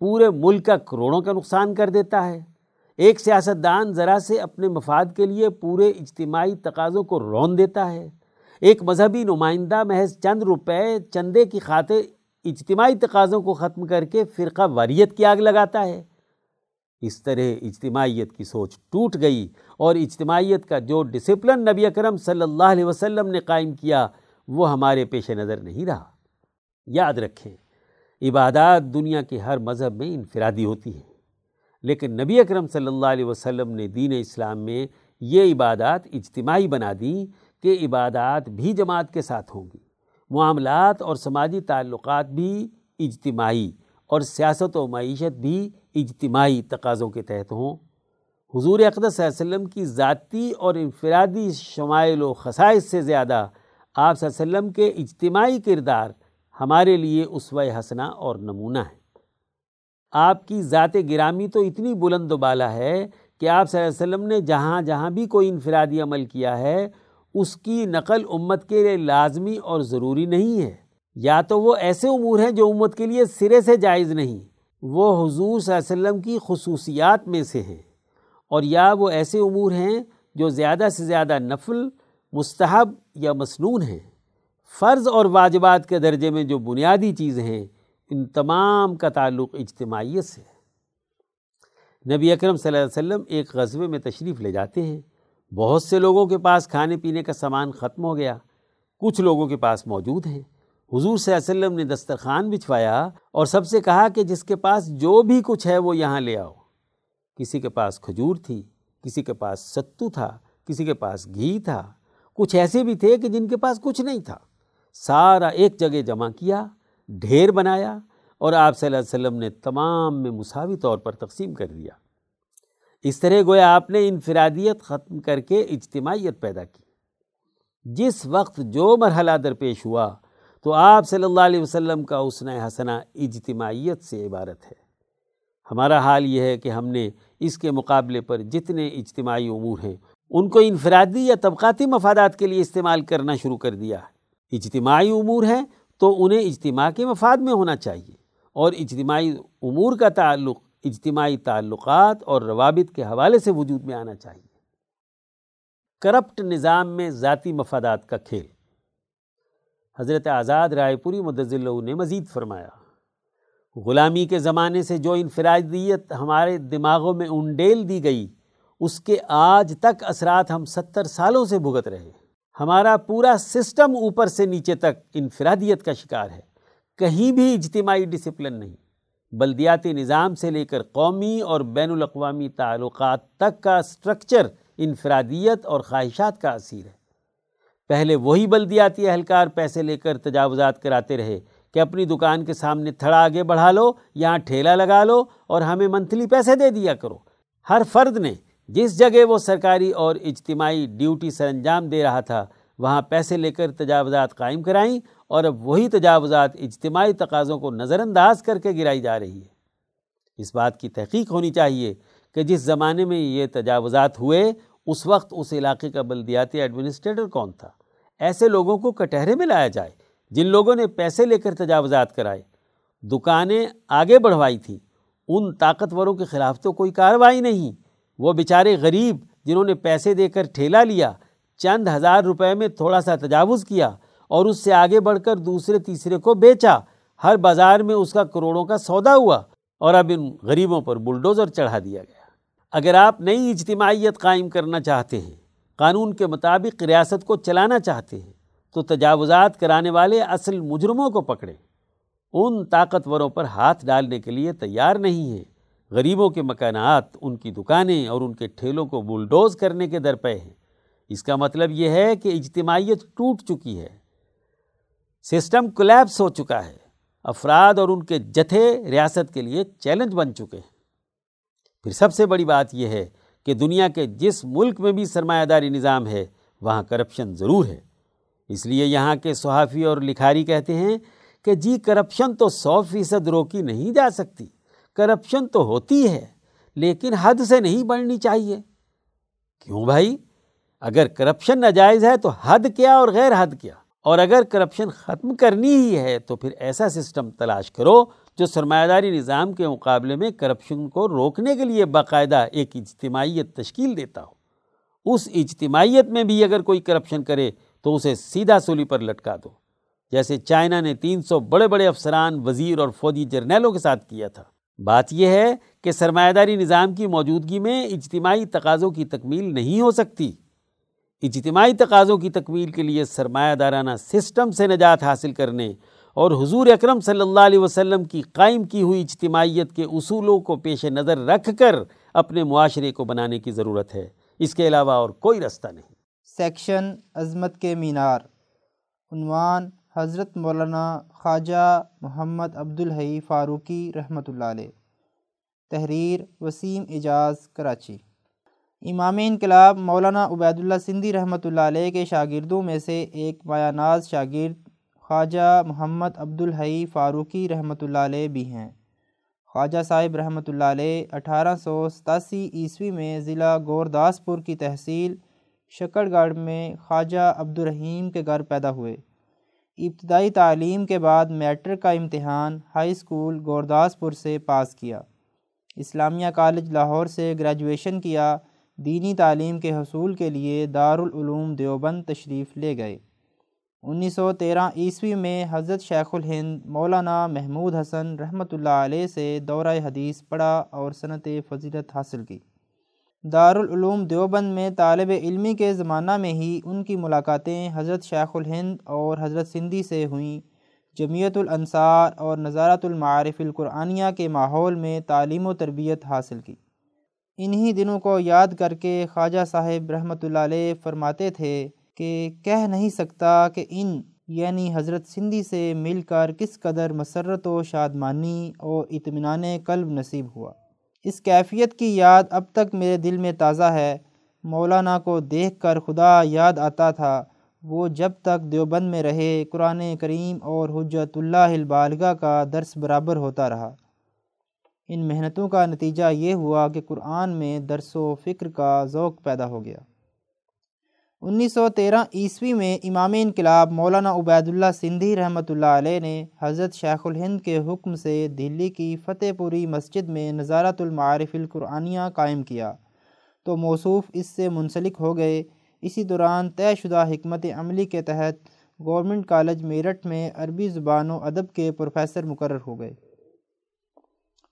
پورے ملک کا کروڑوں کا نقصان کر دیتا ہے۔ ایک سیاستدان ذرا سے اپنے مفاد کے لیے پورے اجتماعی تقاضوں کو رون دیتا ہے۔ ایک مذہبی نمائندہ محض چند روپے چندے کی خاطر اجتماعی تقاضوں کو ختم کر کے فرقہ واریت کی آگ لگاتا ہے۔ اس طرح اجتماعیت کی سوچ ٹوٹ گئی اور اجتماعیت کا جو ڈسپلن نبی اکرم صلی اللہ علیہ وسلم نے قائم کیا، وہ ہمارے پیش نظر نہیں رہا۔ یاد رکھیں، عبادات دنیا کے ہر مذہب میں انفرادی ہوتی ہیں۔ لیکن نبی اکرم صلی اللہ علیہ وسلم نے دین اسلام میں یہ عبادات اجتماعی بنا دیں کہ عبادات بھی جماعت کے ساتھ ہوں گی۔ معاملات اور سماجی تعلقات بھی اجتماعی اور سیاست و معیشت بھی اجتماعی تقاضوں کے تحت ہوں۔ حضور اقدس صلی اللہ علیہ وسلم کی ذاتی اور انفرادی شمائل و خصائص سے زیادہ آپ صلی اللہ علیہ وسلم کے اجتماعی کردار ہمارے لیے اسوہ حسنہ اور نمونہ ہے آپ کی ذات گرامی تو اتنی بلند و بالا ہے کہ آپ صلی اللہ علیہ وسلم نے جہاں جہاں بھی کوئی انفرادی عمل کیا ہے، اس کی نقل امت کے لیے لازمی اور ضروری نہیں ہے۔ یا تو وہ ایسے امور ہیں جو امت کے لیے سرے سے جائز نہیں، وہ حضور صلی اللہ علیہ وسلم کی خصوصیات میں سے ہیں۔ اور یا وہ ایسے امور ہیں جو زیادہ سے زیادہ نفل، مستحب یا مسنون ہیں۔ فرض اور واجبات کے درجے میں جو بنیادی چیزیں ہیں ان تمام کا تعلق اجتماعیت سے نبی اکرم صلی اللہ علیہ وسلم ایک غزوے میں تشریف لے جاتے ہیں۔ بہت سے لوگوں کے پاس کھانے پینے کا سامان ختم ہو گیا۔ کچھ لوگوں کے پاس موجود ہیں۔ حضور صلی اللہ علیہ وسلم نے دسترخوان بچھوایا اور سب سے کہا کہ جس کے پاس جو بھی کچھ ہے وہ یہاں لے آؤ۔ کسی کے پاس کھجور تھی، کسی کے پاس ستو تھا، کسی کے پاس گھی تھا۔ کچھ ایسے بھی تھے کہ جن کے پاس کچھ نہیں تھا۔ سارا ایک جگہ جمع کیا۔ ڈھیر بنایا اور آپ صلی اللہ علیہ وسلم نے تمام میں مساوی طور پر تقسیم کر دیا۔ اس طرح گویا آپ نے انفرادیت ختم کر کے اجتماعیت پیدا کی۔ جس وقت جو مرحلہ درپیش ہوا تو آپ صلی اللہ علیہ وسلم کا حسن حسنہ اجتماعیت سے عبارت ہے۔ ہمارا حال یہ ہے کہ ہم نے اس کے مقابلے پر جتنے اجتماعی امور ہیں، ان کو انفرادی یا طبقاتی مفادات کے لیے استعمال کرنا شروع کر دیا۔ ہے اجتماعی امور ہیں تو انہیں اجتماع کے مفاد میں ہونا چاہیے اور اجتماعی امور کا تعلق، اجتماعی تعلقات اور روابط کے حوالے سے وجود میں آنا چاہیے۔ کرپٹ نظام میں ذاتی مفادات کا کھیل۔ حضرت آزاد رائے پوری مدضل نے مزید فرمایا، غلامی کے زمانے سے جو انفرادیت ہمارے دماغوں میں انڈیل دی گئی، اس کے آج تک اثرات ہم ستر سالوں سے بھگت رہے ہمارا پورا سسٹم اوپر سے نیچے تک انفرادیت کا شکار ہے۔ کہیں بھی اجتماعی ڈسپلن نہیں، بلدیاتی نظام سے لے کر قومی اور بین الاقوامی تعلقات تک کا سٹرکچر انفرادیت اور خواہشات کا اثیر ہے۔ پہلے وہی بلدیاتی اہلکار پیسے لے کر تجاوزات کراتے رہے کہ اپنی دکان کے سامنے تھڑا آگے بڑھا لو، یہاں ٹھیلا لگا لو اور ہمیں منتھلی پیسے دے دیا کرو۔ ہر فرد نے جس جگہ وہ سرکاری اور اجتماعی ڈیوٹی سر انجام دے رہا تھا، وہاں پیسے لے کر تجاوزات قائم کرائیں اور اب وہی تجاوزات اجتماعی تقاضوں کو نظر انداز کر کے گرائی جا رہی ہے۔ اس بات کی تحقیق ہونی چاہیے کہ جس زمانے میں یہ تجاوزات ہوئے، اس وقت اس علاقے کا بلدیاتی ایڈمنسٹریٹر کون تھا؟ ایسے لوگوں کو کٹہرے میں لایا جائے جن لوگوں نے پیسے لے کر تجاوزات کرائے۔ دکانیں آگے بڑھوائی تھیں، ان طاقتوروں کے خلاف تو کوئی کارروائی نہیں۔ وہ بیچارے غریب جنہوں نے پیسے دے کر ٹھیلا لیا، چند ہزار روپے میں تھوڑا سا تجاوز کیا اور اس سے آگے بڑھ کر دوسرے تیسرے کو بیچا۔ ہر بازار میں اس کا کروڑوں کا سودا ہوا اور اب ان غریبوں پر بلڈوزر چڑھا دیا گیا۔ اگر آپ نئی اجتماعیت قائم کرنا چاہتے ہیں، قانون کے مطابق ریاست کو چلانا چاہتے ہیں، تو تجاوزات کرانے والے اصل مجرموں کو پکڑیں۔ ان طاقتوروں پر ہاتھ ڈالنے کے لیے تیار نہیں ہیں۔ غریبوں کے مکانات، ان کی دکانیں اور ان کے ٹھیلوں کو بلڈوز کرنے کے در پہ ہیں۔ اس کا مطلب یہ ہے کہ اجتماعیت ٹوٹ چکی ہے۔ سسٹم کولیپس ہو چکا ہے۔ افراد اور ان کے جتھے ریاست کے لیے چیلنج بن چکے ہیں۔ پھر سب سے بڑی بات یہ ہے کہ دنیا کے جس ملک میں بھی سرمایہ داری نظام ہے، وہاں کرپشن ضرور ہے۔ اس لیے یہاں کے صحافی اور لکھاری کہتے ہیں کہ جی کرپشن تو سو فیصد روکی نہیں جا سکتی۔ کرپشن تو ہوتی ہے، لیکن حد سے نہیں بڑھنی چاہیے۔ کیوں بھائی؟ اگر کرپشن ناجائز ہے تو حد کیا اور غیر حد کیا؟ اور اگر کرپشن ختم کرنی ہی ہے تو پھر ایسا سسٹم تلاش کرو جو سرمایہ داری نظام کے مقابلے میں کرپشن کو روکنے کے لیے باقاعدہ ایک اجتماعیت تشکیل دیتا ہو۔ اس اجتماعیت میں بھی اگر کوئی کرپشن کرے تو اسے سیدھا سولی پر لٹکا دو۔ جیسے چائنا نے تین سو بڑے بڑے افسران، وزیر اور فوجی جرنیلوں کے ساتھ کیا تھا۔ بات یہ ہے کہ سرمایہ داری نظام کی موجودگی میں اجتماعی تقاضوں کی تکمیل نہیں ہو سکتی۔ اجتماعی تقاضوں کی تکمیل کے لیے سرمایہ دارانہ سسٹم سے نجات حاصل کرنے اور حضور اکرم صلی اللہ علیہ وسلم کی قائم کی ہوئی اجتماعیت کے اصولوں کو پیش نظر رکھ کر اپنے معاشرے کو بنانے کی ضرورت ہے۔ اس کے علاوہ اور کوئی رستہ نہیں۔ سیکشن عظمت کے مینار۔ عنوان حضرت مولانا خواجہ محمد عبدالحی فاروقی رحمۃ اللہ علیہ۔ تحریر وسیم اجاز کراچی۔ امام انقلاب مولانا عبید اللہ سندھی رحمۃ اللہ علیہ کے شاگردوں میں سے ایک مایا ناز شاگرد خواجہ محمد عبدالحی فاروقی رحمۃ اللہ علیہ بھی ہیں۔ خواجہ صاحب رحمۃ اللہ علیہ اٹھارہ سو ستاسی عیسوی میں ضلع گورداسپور کی تحصیل شکر گڑھ میں خواجہ عبدالرحیم کے گھر پیدا ہوئے۔ ابتدائی تعلیم کے بعد میٹرک کا امتحان ہائی اسکول گورداسپور سے پاس کیا۔ اسلامیہ کالج لاہور سے گریجویشن کیا، دینی تعلیم کے حصول کے لیے دارالعلوم دیوبند تشریف لے گئے۔ انیس سو تیرہ عیسوی میں حضرت شیخ الہند مولانا محمود حسن رحمۃ اللہ علیہ سے دورہ حدیث پڑھا اور صنعت فضیلت حاصل کی۔ دارالعلوم دیوبند میں طالب علمی کے زمانہ میں ہی ان کی ملاقاتیں حضرت شیخ الہند اور حضرت سندھی سے ہوئیں۔ جمعیت الانصار اور نظارت المعارف القرآنیہ کے ماحول میں تعلیم و تربیت حاصل کی۔ انہی دنوں کو یاد کر کے خواجہ صاحب رحمۃ اللہ علیہ فرماتے تھے کہ کہہ نہیں سکتا کہ ان یعنی حضرت سندھی سے مل کر کس قدر مسرت و شادمانی اور اطمینان قلب نصیب ہوا۔ اس کیفیت کی یاد اب تک میرے دل میں تازہ ہے۔ مولانا کو دیکھ کر خدا یاد آتا تھا۔ وہ جب تک دیوبند میں رہے، قرآن کریم اور حجت اللہ البالغہ کا درس برابر ہوتا رہا۔ ان محنتوں کا نتیجہ یہ ہوا کہ قرآن میں درس و فکر کا ذوق پیدا ہو گیا۔ انیس سو تیرہ عیسوی میں امام انقلاب مولانا عبید اللہ سندھی رحمۃ اللہ علیہ نے حضرت شیخ الہند کے حکم سے دلی کی فتح پوری مسجد میں نظارت المعارف القرآنیہ قائم کیا۔ تو موصوف اس سے منسلک ہو گئے۔ اسی دوران طے شدہ حکمت عملی کے تحت گورنمنٹ کالج میرٹھ میں عربی زبان و ادب کے پروفیسر مقرر ہو گئے۔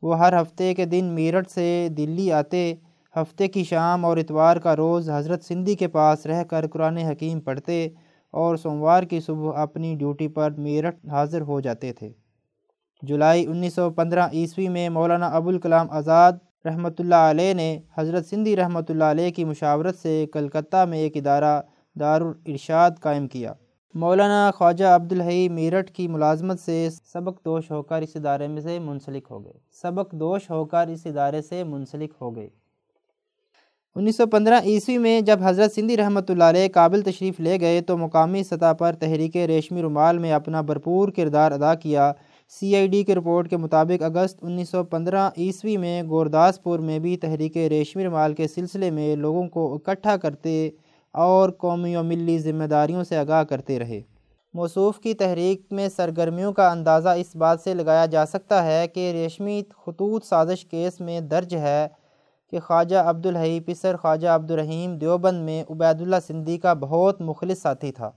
وہ ہر ہفتے کے دن میرٹھ سے دلی آتے ہفتے کی شام اور اتوار کا روز حضرت سندھی کے پاس رہ کر قرآن حکیم پڑھتے اور سوموار کی صبح اپنی ڈیوٹی پر میرٹھ حاضر ہو جاتے تھے۔ جولائی انیس سو پندرہ عیسوی میں مولانا ابوالکلام آزاد رحمۃ اللہ علیہ نے حضرت سندھی رحمۃ اللہ علیہ کی مشاورت سے کلکتہ میں ایک ادارہ دارالارشاد قائم کیا۔ مولانا خواجہ عبدالحی میرٹھ کی ملازمت سے سبق دوش ہو کر اس ادارے میں سے منسلک ہو گئے۔ سبق دوش ہو کر اس ادارے سے منسلک ہو گئے۔ انیس سو پندرہ عیسوی میں جب حضرت سندھی رحمۃ اللہ علیہ قابل تشریف لے گئے تو مقامی سطح پر تحریک ریشمی رومال میں اپنا بھرپور کردار ادا کیا۔ سی آئی ڈی کے رپورٹ کے مطابق اگست انیس سو پندرہ عیسوی میں گورداس پور میں بھی تحریک ریشمی رومال کے سلسلے میں لوگوں کو اکٹھا کرتے اور قومی و ملی ذمہ داریوں سے آگاہ کرتے رہے۔ موصوف کی تحریک میں سرگرمیوں کا اندازہ اس بات سے لگایا جا سکتا ہے کہ ریشمی خطوط سازش کیس میں درج ہے۔ کہ خواجہ عبدالحی پسر خواجہ عبدالرحیم دیوبند میں عبید اللہ سندھی کا بہت مخلص ساتھی تھا۔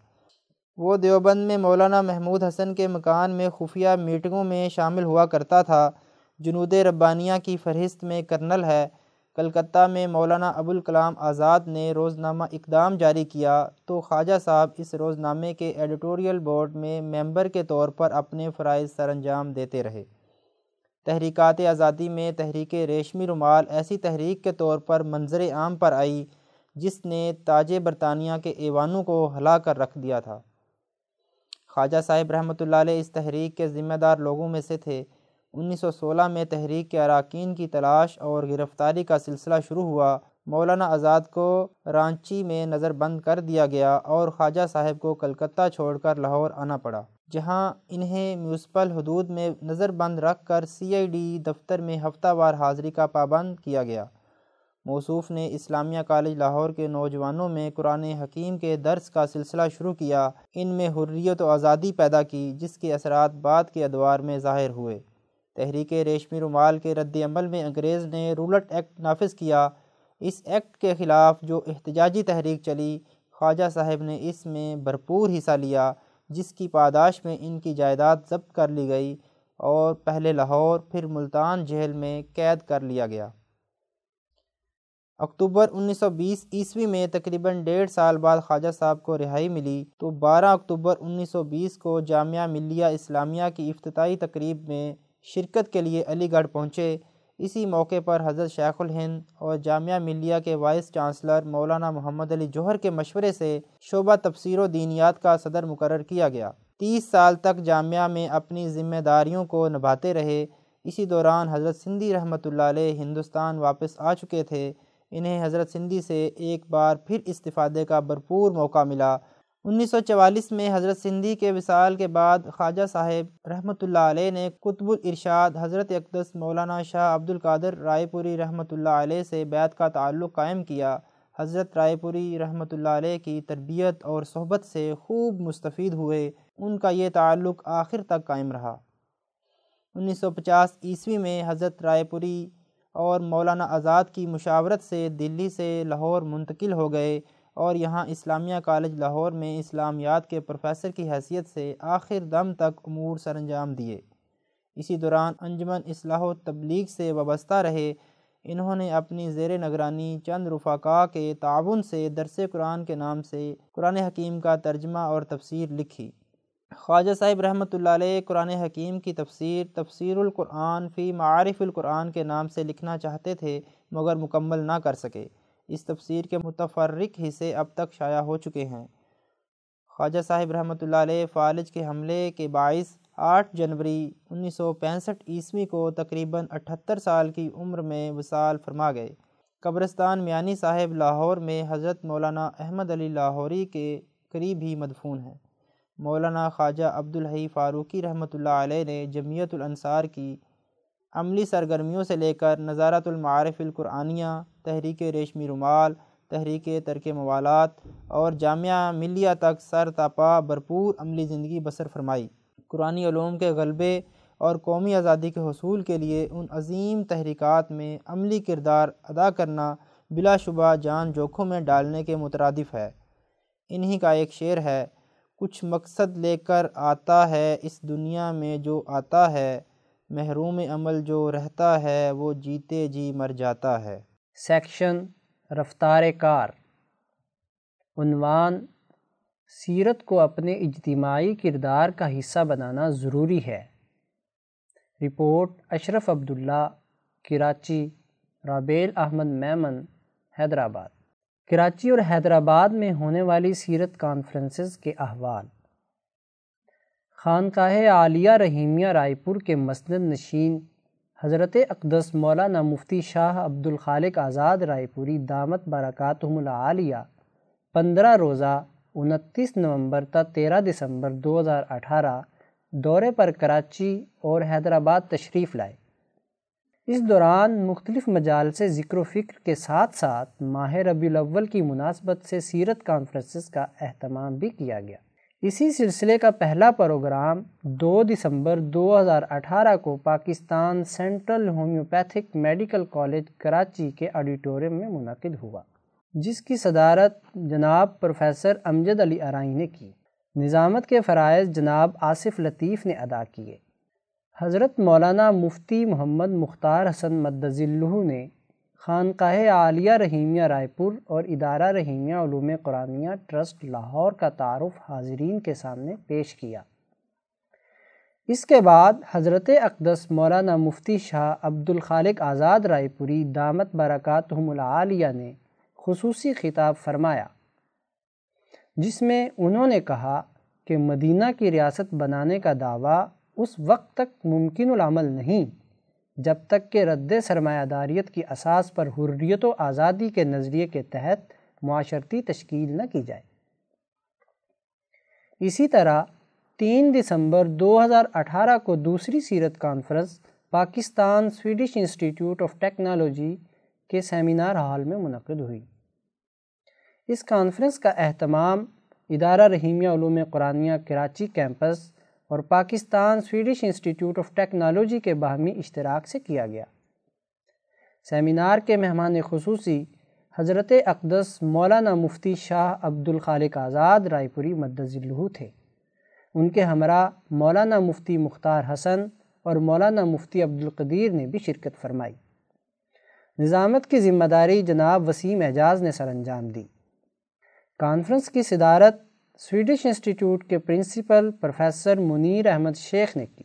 وہ دیوبند میں مولانا محمود حسن کے مکان میں خفیہ میٹنگوں میں شامل ہوا کرتا تھا۔ جنود ربانیہ کی فہرست میں کرنل ہے۔ کلکتہ میں مولانا ابوالکلام آزاد نے روزنامہ اقدام جاری کیا۔ تو خواجہ صاحب اس روزنامے کے ایڈیٹوریل بورڈ میں ممبر کے طور پر اپنے فرائض سر انجام دیتے رہے۔ تحریکات آزادی میں تحریک ریشمی رومال ایسی تحریک کے طور پر منظر عام پر آئی، جس نے تاج برطانیہ کے ایوانوں کو ہلا کر رکھ دیا تھا۔ خواجہ صاحب رحمۃ اللہ علیہ اس تحریک کے ذمہ دار لوگوں میں سے تھے۔ انیس سو سولہ میں تحریک کے اراکین کی تلاش اور گرفتاری کا سلسلہ شروع ہوا۔ مولانا آزاد کو رانچی میں نظر بند کر دیا گیا اور خواجہ صاحب کو کلکتہ چھوڑ کر لاہور آنا پڑا۔ جہاں انہیں میونسپل حدود میں نظر بند رکھ کر سی آئی ڈی دفتر میں ہفتہ وار حاضری کا پابند کیا گیا۔ موصوف نے اسلامیہ کالج لاہور کے نوجوانوں میں قرآن حکیم کے درس کا سلسلہ شروع کیا۔ ان میں حریت و آزادی پیدا کی، جس کے اثرات بعد کے ادوار میں ظاہر ہوئے۔ تحریک ریشمی رومال کے رد عمل میں انگریز نے رولٹ ایکٹ نافذ کیا۔ اس ایکٹ کے خلاف جو احتجاجی تحریک چلی، خواجہ صاحب نے اس میں بھرپور حصہ لیا۔ جس کی پاداش میں ان کی جائیداد ضبط کر لی گئی اور پہلے لاہور، پھر ملتان جہل میں قید کر لیا گیا۔ اکتوبر انیس سو بیس عیسوی میں تقریباً ڈیڑھ سال بعد خواجہ صاحب کو رہائی ملی تو بارہ اکتوبر انیس سو بیس کو جامعہ ملیہ اسلامیہ کی افتتاحی تقریب میں شرکت کے لیے علی گڑھ پہنچے۔ اسی موقع پر حضرت شیخ الہند اور جامعہ ملیہ کے وائس چانسلر مولانا محمد علی جوہر کے مشورے سے شعبہ تفسیر و دینیات کا صدر مقرر کیا گیا۔ تیس سال تک جامعہ میں اپنی ذمہ داریوں کو نبھاتے رہے۔ اسی دوران حضرت سندھی رحمۃ اللہ علیہ ہندوستان واپس آ چکے تھے۔ انہیں حضرت سندھی سے ایک بار پھر استفادے کا بھرپور موقع ملا۔ انیس سو چوالیس میں حضرت سندھی کے وصال کے بعد خواجہ صاحب رحمۃ اللہ علیہ نے قطب الارشاد حضرت اقدس مولانا شاہ عبد القادر رائے پوری رحمۃ اللہ علیہ سے بیت کا تعلق قائم کیا۔ حضرت رائے پوری رحمۃ اللہ علیہ کی تربیت اور صحبت سے خوب مستفید ہوئے۔ ان کا یہ تعلق آخر تک قائم رہا۔ انیس سو پچاس عیسوی میں حضرت رائے پوری اور مولانا آزاد کی مشاورت سے دلی سے لاہور منتقل ہو گئے۔ اور یہاں اسلامیہ کالج لاہور میں اسلامیات کے پروفیسر کی حیثیت سے آخر دم تک امور سر انجام دیے۔ اسی دوران انجمن اصلاح و تبلیغ سے وابستہ رہے۔ انہوں نے اپنی زیر نگرانی چند رفقا کے تعاون سے درس قرآن کے نام سے قرآن حکیم کا ترجمہ اور تفسیر لکھی۔ خواجہ صاحب رحمۃ اللہ علیہ قرآن حکیم کی تفسیر تفسیر القرآن فی معارف القرآن کے نام سے لکھنا چاہتے تھے مگر مکمل نہ کر سکے۔ اس تفسیر کے متفرق حصے اب تک شائع ہو چکے ہیں۔ خواجہ صاحب رحمۃ اللہ علیہ فالج کے حملے کے باعث آٹھ جنوری انیس سو پینسٹھ عیسوی کو تقریباً اٹھتر سال کی عمر میں وصال فرما گئے۔ قبرستان میانی صاحب لاہور میں حضرت مولانا احمد علی لاہوری کے قریب ہی مدفون ہیں۔ مولانا خواجہ عبدالحی فاروقی رحمۃ اللہ علیہ نے جمعیت الانصار کی عملی سرگرمیوں سے لے کر نظارت المعارف القرآنیہ، تحریک ریشمی رومال، تحریک ترک موالات اور جامعہ ملیہ تک سر تاپا بھرپور عملی زندگی بسر فرمائی۔ قرآن علوم کے غلبے اور قومی آزادی کے حصول کے لیے ان عظیم تحریکات میں عملی کردار ادا کرنا بلا شبہ جان جوکھوں میں ڈالنے کے مترادف ہے۔ انہی کا ایک شعر ہے، کچھ مقصد لے کر آتا ہے اس دنیا میں جو آتا ہے۔ محروم عمل جو رہتا ہے، وہ جیتے جی مر جاتا ہے۔ سیکشن رفتار کار۔ عنوان سیرت کو اپنے اجتماعی کردار کا حصہ بنانا ضروری ہے۔ رپورٹ اشرف عبداللہ، کراچی۔ رابیل احمد میمن، حیدرآباد۔ کراچی اور حیدرآباد میں ہونے والی سیرت کانفرنسز کے احوال۔ خانقاہ عالیہ رحیمیہ رائے پور کے مسند نشین، حضرت اقدس مولانا مفتی شاہ عبد الخالق آزاد رائے پوری دامت برکاتہم العالیہ، پندرہ روزہ، انتیس نومبر تا تیرہ دسمبر دو ہزار اٹھارہ، دورے پر کراچی اور حیدرآباد تشریف لائے۔ اس دوران مختلف مجال سے ذکر و فکر کے ساتھ ساتھ ماہ ربی الاول کی مناسبت سے سیرت کانفرنسز کا اہتمام بھی کیا گیا۔ اسی سلسلے کا پہلا پروگرام دو دسمبر دو ہزار اٹھارہ کو Pakistan central homeopathic medical college Karachi کے آڈیٹوریم میں منعقد ہوا، جس کی صدارت جناب پروفیسر امجد علی ارائی نے کی۔ نظامت کے فرائض جناب آصف لطیف نے ادا کیے۔ حضرت مولانا مفتی محمد مختار حسن مدذلہ نے خانقاہ عالیہ رحیمیہ رائے پور اور ادارہ رحیمیہ علوم قرآنیہ ٹرسٹ لاہور کا تعارف حاضرین کے سامنے پیش کیا۔ اس کے بعد حضرت اقدس مولانا مفتی شاہ عبد الخالق آزاد رائے پوری دامت برکاتہم العالیہ نے خصوصی خطاب فرمایا، جس میں انہوں نے کہا کہ مدینہ کی ریاست بنانے کا دعویٰ اس وقت تک ممکن العمل نہیں۔ جب تک کہ رد سرمایہ داریت کی اساس پر حریت و آزادی کے نظریے کے تحت معاشرتی تشکیل نہ کی جائے۔ اسی طرح تین دسمبر دو ہزار اٹھارہ کو دوسری سیرت conference Pakistan Swedish Institute of Technology کے سیمینار ہال میں منعقد ہوئی۔ اس کانفرنس کا اہتمام ادارہ رحیمیہ علوم قرآنیہ کراچی کیمپس اور Pakistan Swedish Institute of Technology کے باہمی اشتراک سے کیا گیا۔ سیمینار کے مہمان خصوصی حضرت اقدس مولانا مفتی شاہ عبد الخالق آزاد رائے پوری مدز مدذلہ تھے۔ ان کے ہمراہ مولانا مفتی مختار حسن اور مولانا مفتی عبد القدیر نے بھی شرکت فرمائی۔ نظامت کی ذمہ داری جناب وسیم اعجاز نے سر انجام دی۔ کانفرنس کی صدارت سویڈش انسٹیٹیوٹ کے پرنسپل پروفیسر منیر احمد شیخ نے کی۔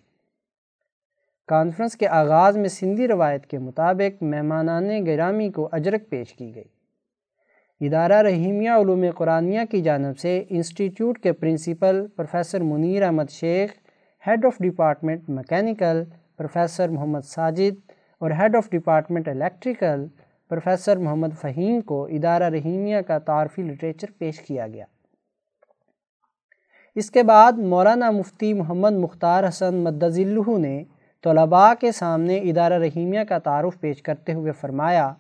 کانفرنس کے آغاز میں سندھی روایت کے مطابق مہمانان گرامی کو اجرک پیش کی گئی۔ ادارہ رحیمیہ علوم قرآنیہ کی جانب سے انسٹیٹیوٹ کے principal professor Munir Ahmed Sheikh, head of department mechanical professor Muhammad Sajid اور head of department electrical professor Muhammad Faheem کو ادارہ رحیمیہ کا تعارفی لٹریچر پیش کیا گیا۔ اس کے بعد مولانا مفتی محمد مختار حسن مدذلہ نے طلباء کے سامنے ادارہ رحیمیہ کا تعارف پیش کرتے ہوئے فرمایا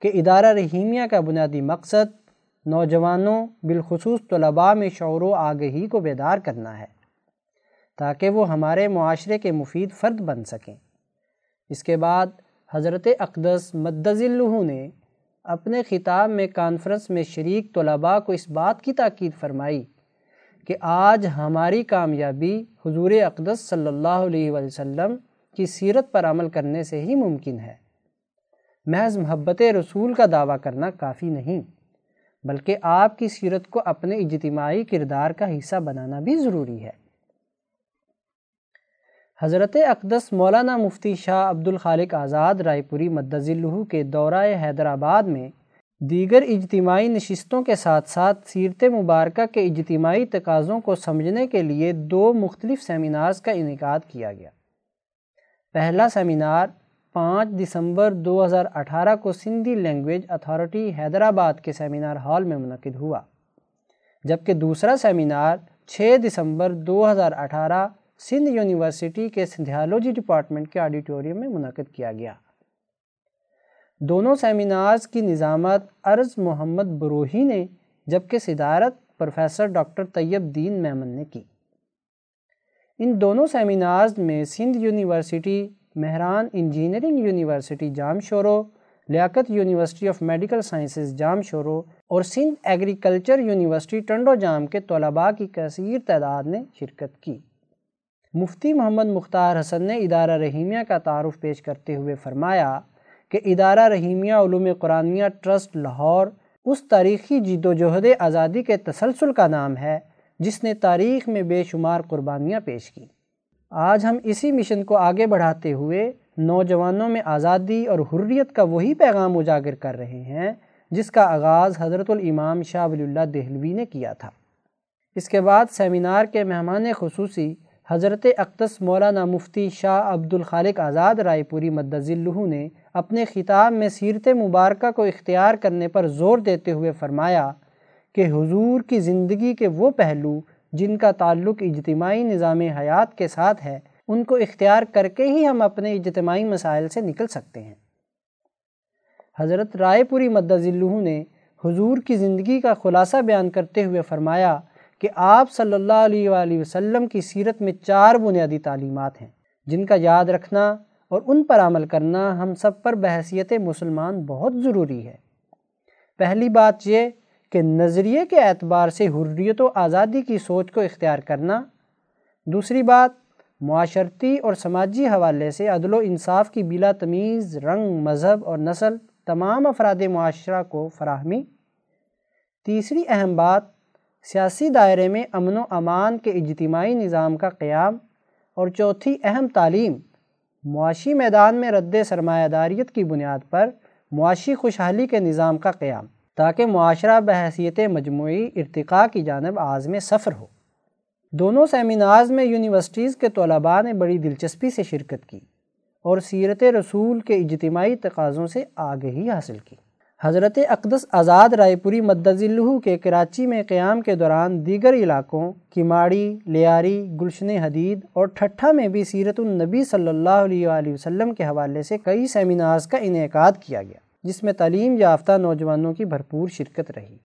کہ ادارہ رحیمیہ کا بنیادی مقصد نوجوانوں، بالخصوص طلباء میں شعور و آگہی کو بیدار کرنا ہے، تاکہ وہ ہمارے معاشرے کے مفید فرد بن سکیں۔ اس کے بعد حضرت اقدس مدذلہ نے اپنے خطاب میں کانفرنس میں شریک طلباء کو اس بات کی تاکید فرمائی کہ آج ہماری کامیابی حضور اقدس صلی اللہ علیہ وسلم کی سیرت پر عمل کرنے سے ہی ممکن ہے۔ محض محبت رسول کا دعویٰ کرنا کافی نہیں، بلکہ آپ کی سیرت کو اپنے اجتماعی کردار کا حصہ بنانا بھی ضروری ہے۔ حضرت اقدس مولانا مفتی شاہ عبد الخالق آزاد رائے پوری مدذلہ کے دورہ حیدرآباد میں دیگر اجتماعی نشستوں کے ساتھ ساتھ سیرت مبارکہ کے اجتماعی تقاضوں کو سمجھنے کے لیے دو مختلف سیمینارز کا انعقاد کیا گیا۔ پہلا سیمینار پانچ دسمبر دو ہزار اٹھارہ کو سندھی لینگویج اتھارٹی حیدرآباد کے سیمینار ہال میں منعقد ہوا، جبکہ دوسرا سیمینار چھ دسمبر دو ہزار اٹھارہ سندھ یونیورسٹی کے سندھیالوجی ڈپارٹمنٹ کے آڈیٹوریم میں منعقد کیا گیا۔ دونوں سیمینارز کی نظامت عرض محمد بروہی نے، جبکہ صدارت پروفیسر ڈاکٹر طیب دین میمن نے کی۔ ان دونوں سیمینارز میں Sindh university, Mehran engineering university Jamshoro Liaquat university of medical sciences Jamshoro اور سندھ ایگریکلچر یونیورسٹی ٹنڈو جام کے طلباء کی کثیر تعداد نے شرکت کی۔ مفتی محمد مختار حسن نے ادارہ رحیمیہ کا تعارف پیش کرتے ہوئے فرمایا کہ ادارہ رحیمیہ علوم قرآنیہ ٹرسٹ لاہور اس تاریخی جد و جہد آزادی کے تسلسل کا نام ہے، جس نے تاریخ میں بے شمار قربانیاں پیش کی۔ آج ہم اسی مشن کو آگے بڑھاتے ہوئے نوجوانوں میں آزادی اور حریت کا وہی پیغام اجاگر کر رہے ہیں، جس کا آغاز حضرت الامام شاہ ولی اللہ دہلوی نے کیا تھا۔ اس کے بعد سیمینار کے مہمان خصوصی حضرت اقدس مولانا مفتی شاہ عبد الخالق آزاد رائے پوری مدذلہ نے اپنے خطاب میں سیرت مبارکہ کو اختیار کرنے پر زور دیتے ہوئے فرمایا کہ حضور کی زندگی کے وہ پہلو جن کا تعلق اجتماعی نظام حیات کے ساتھ ہے، ان کو اختیار کر کے ہی ہم اپنے اجتماعی مسائل سے نکل سکتے ہیں۔ حضرت رائے پوری مدذلہ نے حضور کی زندگی کا خلاصہ بیان کرتے ہوئے فرمایا کہ آپ صلی اللہ علیہ وآلہ وسلم کی سیرت میں چار بنیادی تعلیمات ہیں، جن کا یاد رکھنا اور ان پر عمل کرنا ہم سب پر بحثیت مسلمان بہت ضروری ہے۔ پہلی بات یہ کہ نظریے کے اعتبار سے حریت و آزادی کی سوچ کو اختیار کرنا۔ دوسری بات، معاشرتی اور سماجی حوالے سے عدل و انصاف کی بلا تمیز، رنگ، مذہب اور نسل تمام افراد معاشرہ کو فراہمی۔ تیسری اہم بات، سیاسی دائرے میں امن و امان کے اجتماعی نظام کا قیام۔ اور چوتھی اہم تعلیم معاشی میدان میں رد سرمایہ داریت کی بنیاد پر معاشی خوشحالی کے نظام کا قیام، تاکہ معاشرہ بحیثیت مجموعی ارتقاء کی جانب عازم سفر ہو۔ دونوں سیمینارز میں یونیورسٹیز کے طلباء نے بڑی دلچسپی سے شرکت کی اور سیرت رسول کے اجتماعی تقاضوں سے آگہی حاصل کی۔ حضرت اقدس آزاد رائے پوری مدذلہ کے کراچی میں قیام کے دوران دیگر علاقوں کماڑی لیاری، گلشن حدید اور ٹھٹھا میں بھی سیرت النبی صلی اللہ علیہ وآلہ وسلم کے حوالے سے کئی سیمینارز کا انعقاد کیا گیا، جس میں تعلیم یافتہ نوجوانوں کی بھرپور شرکت رہی۔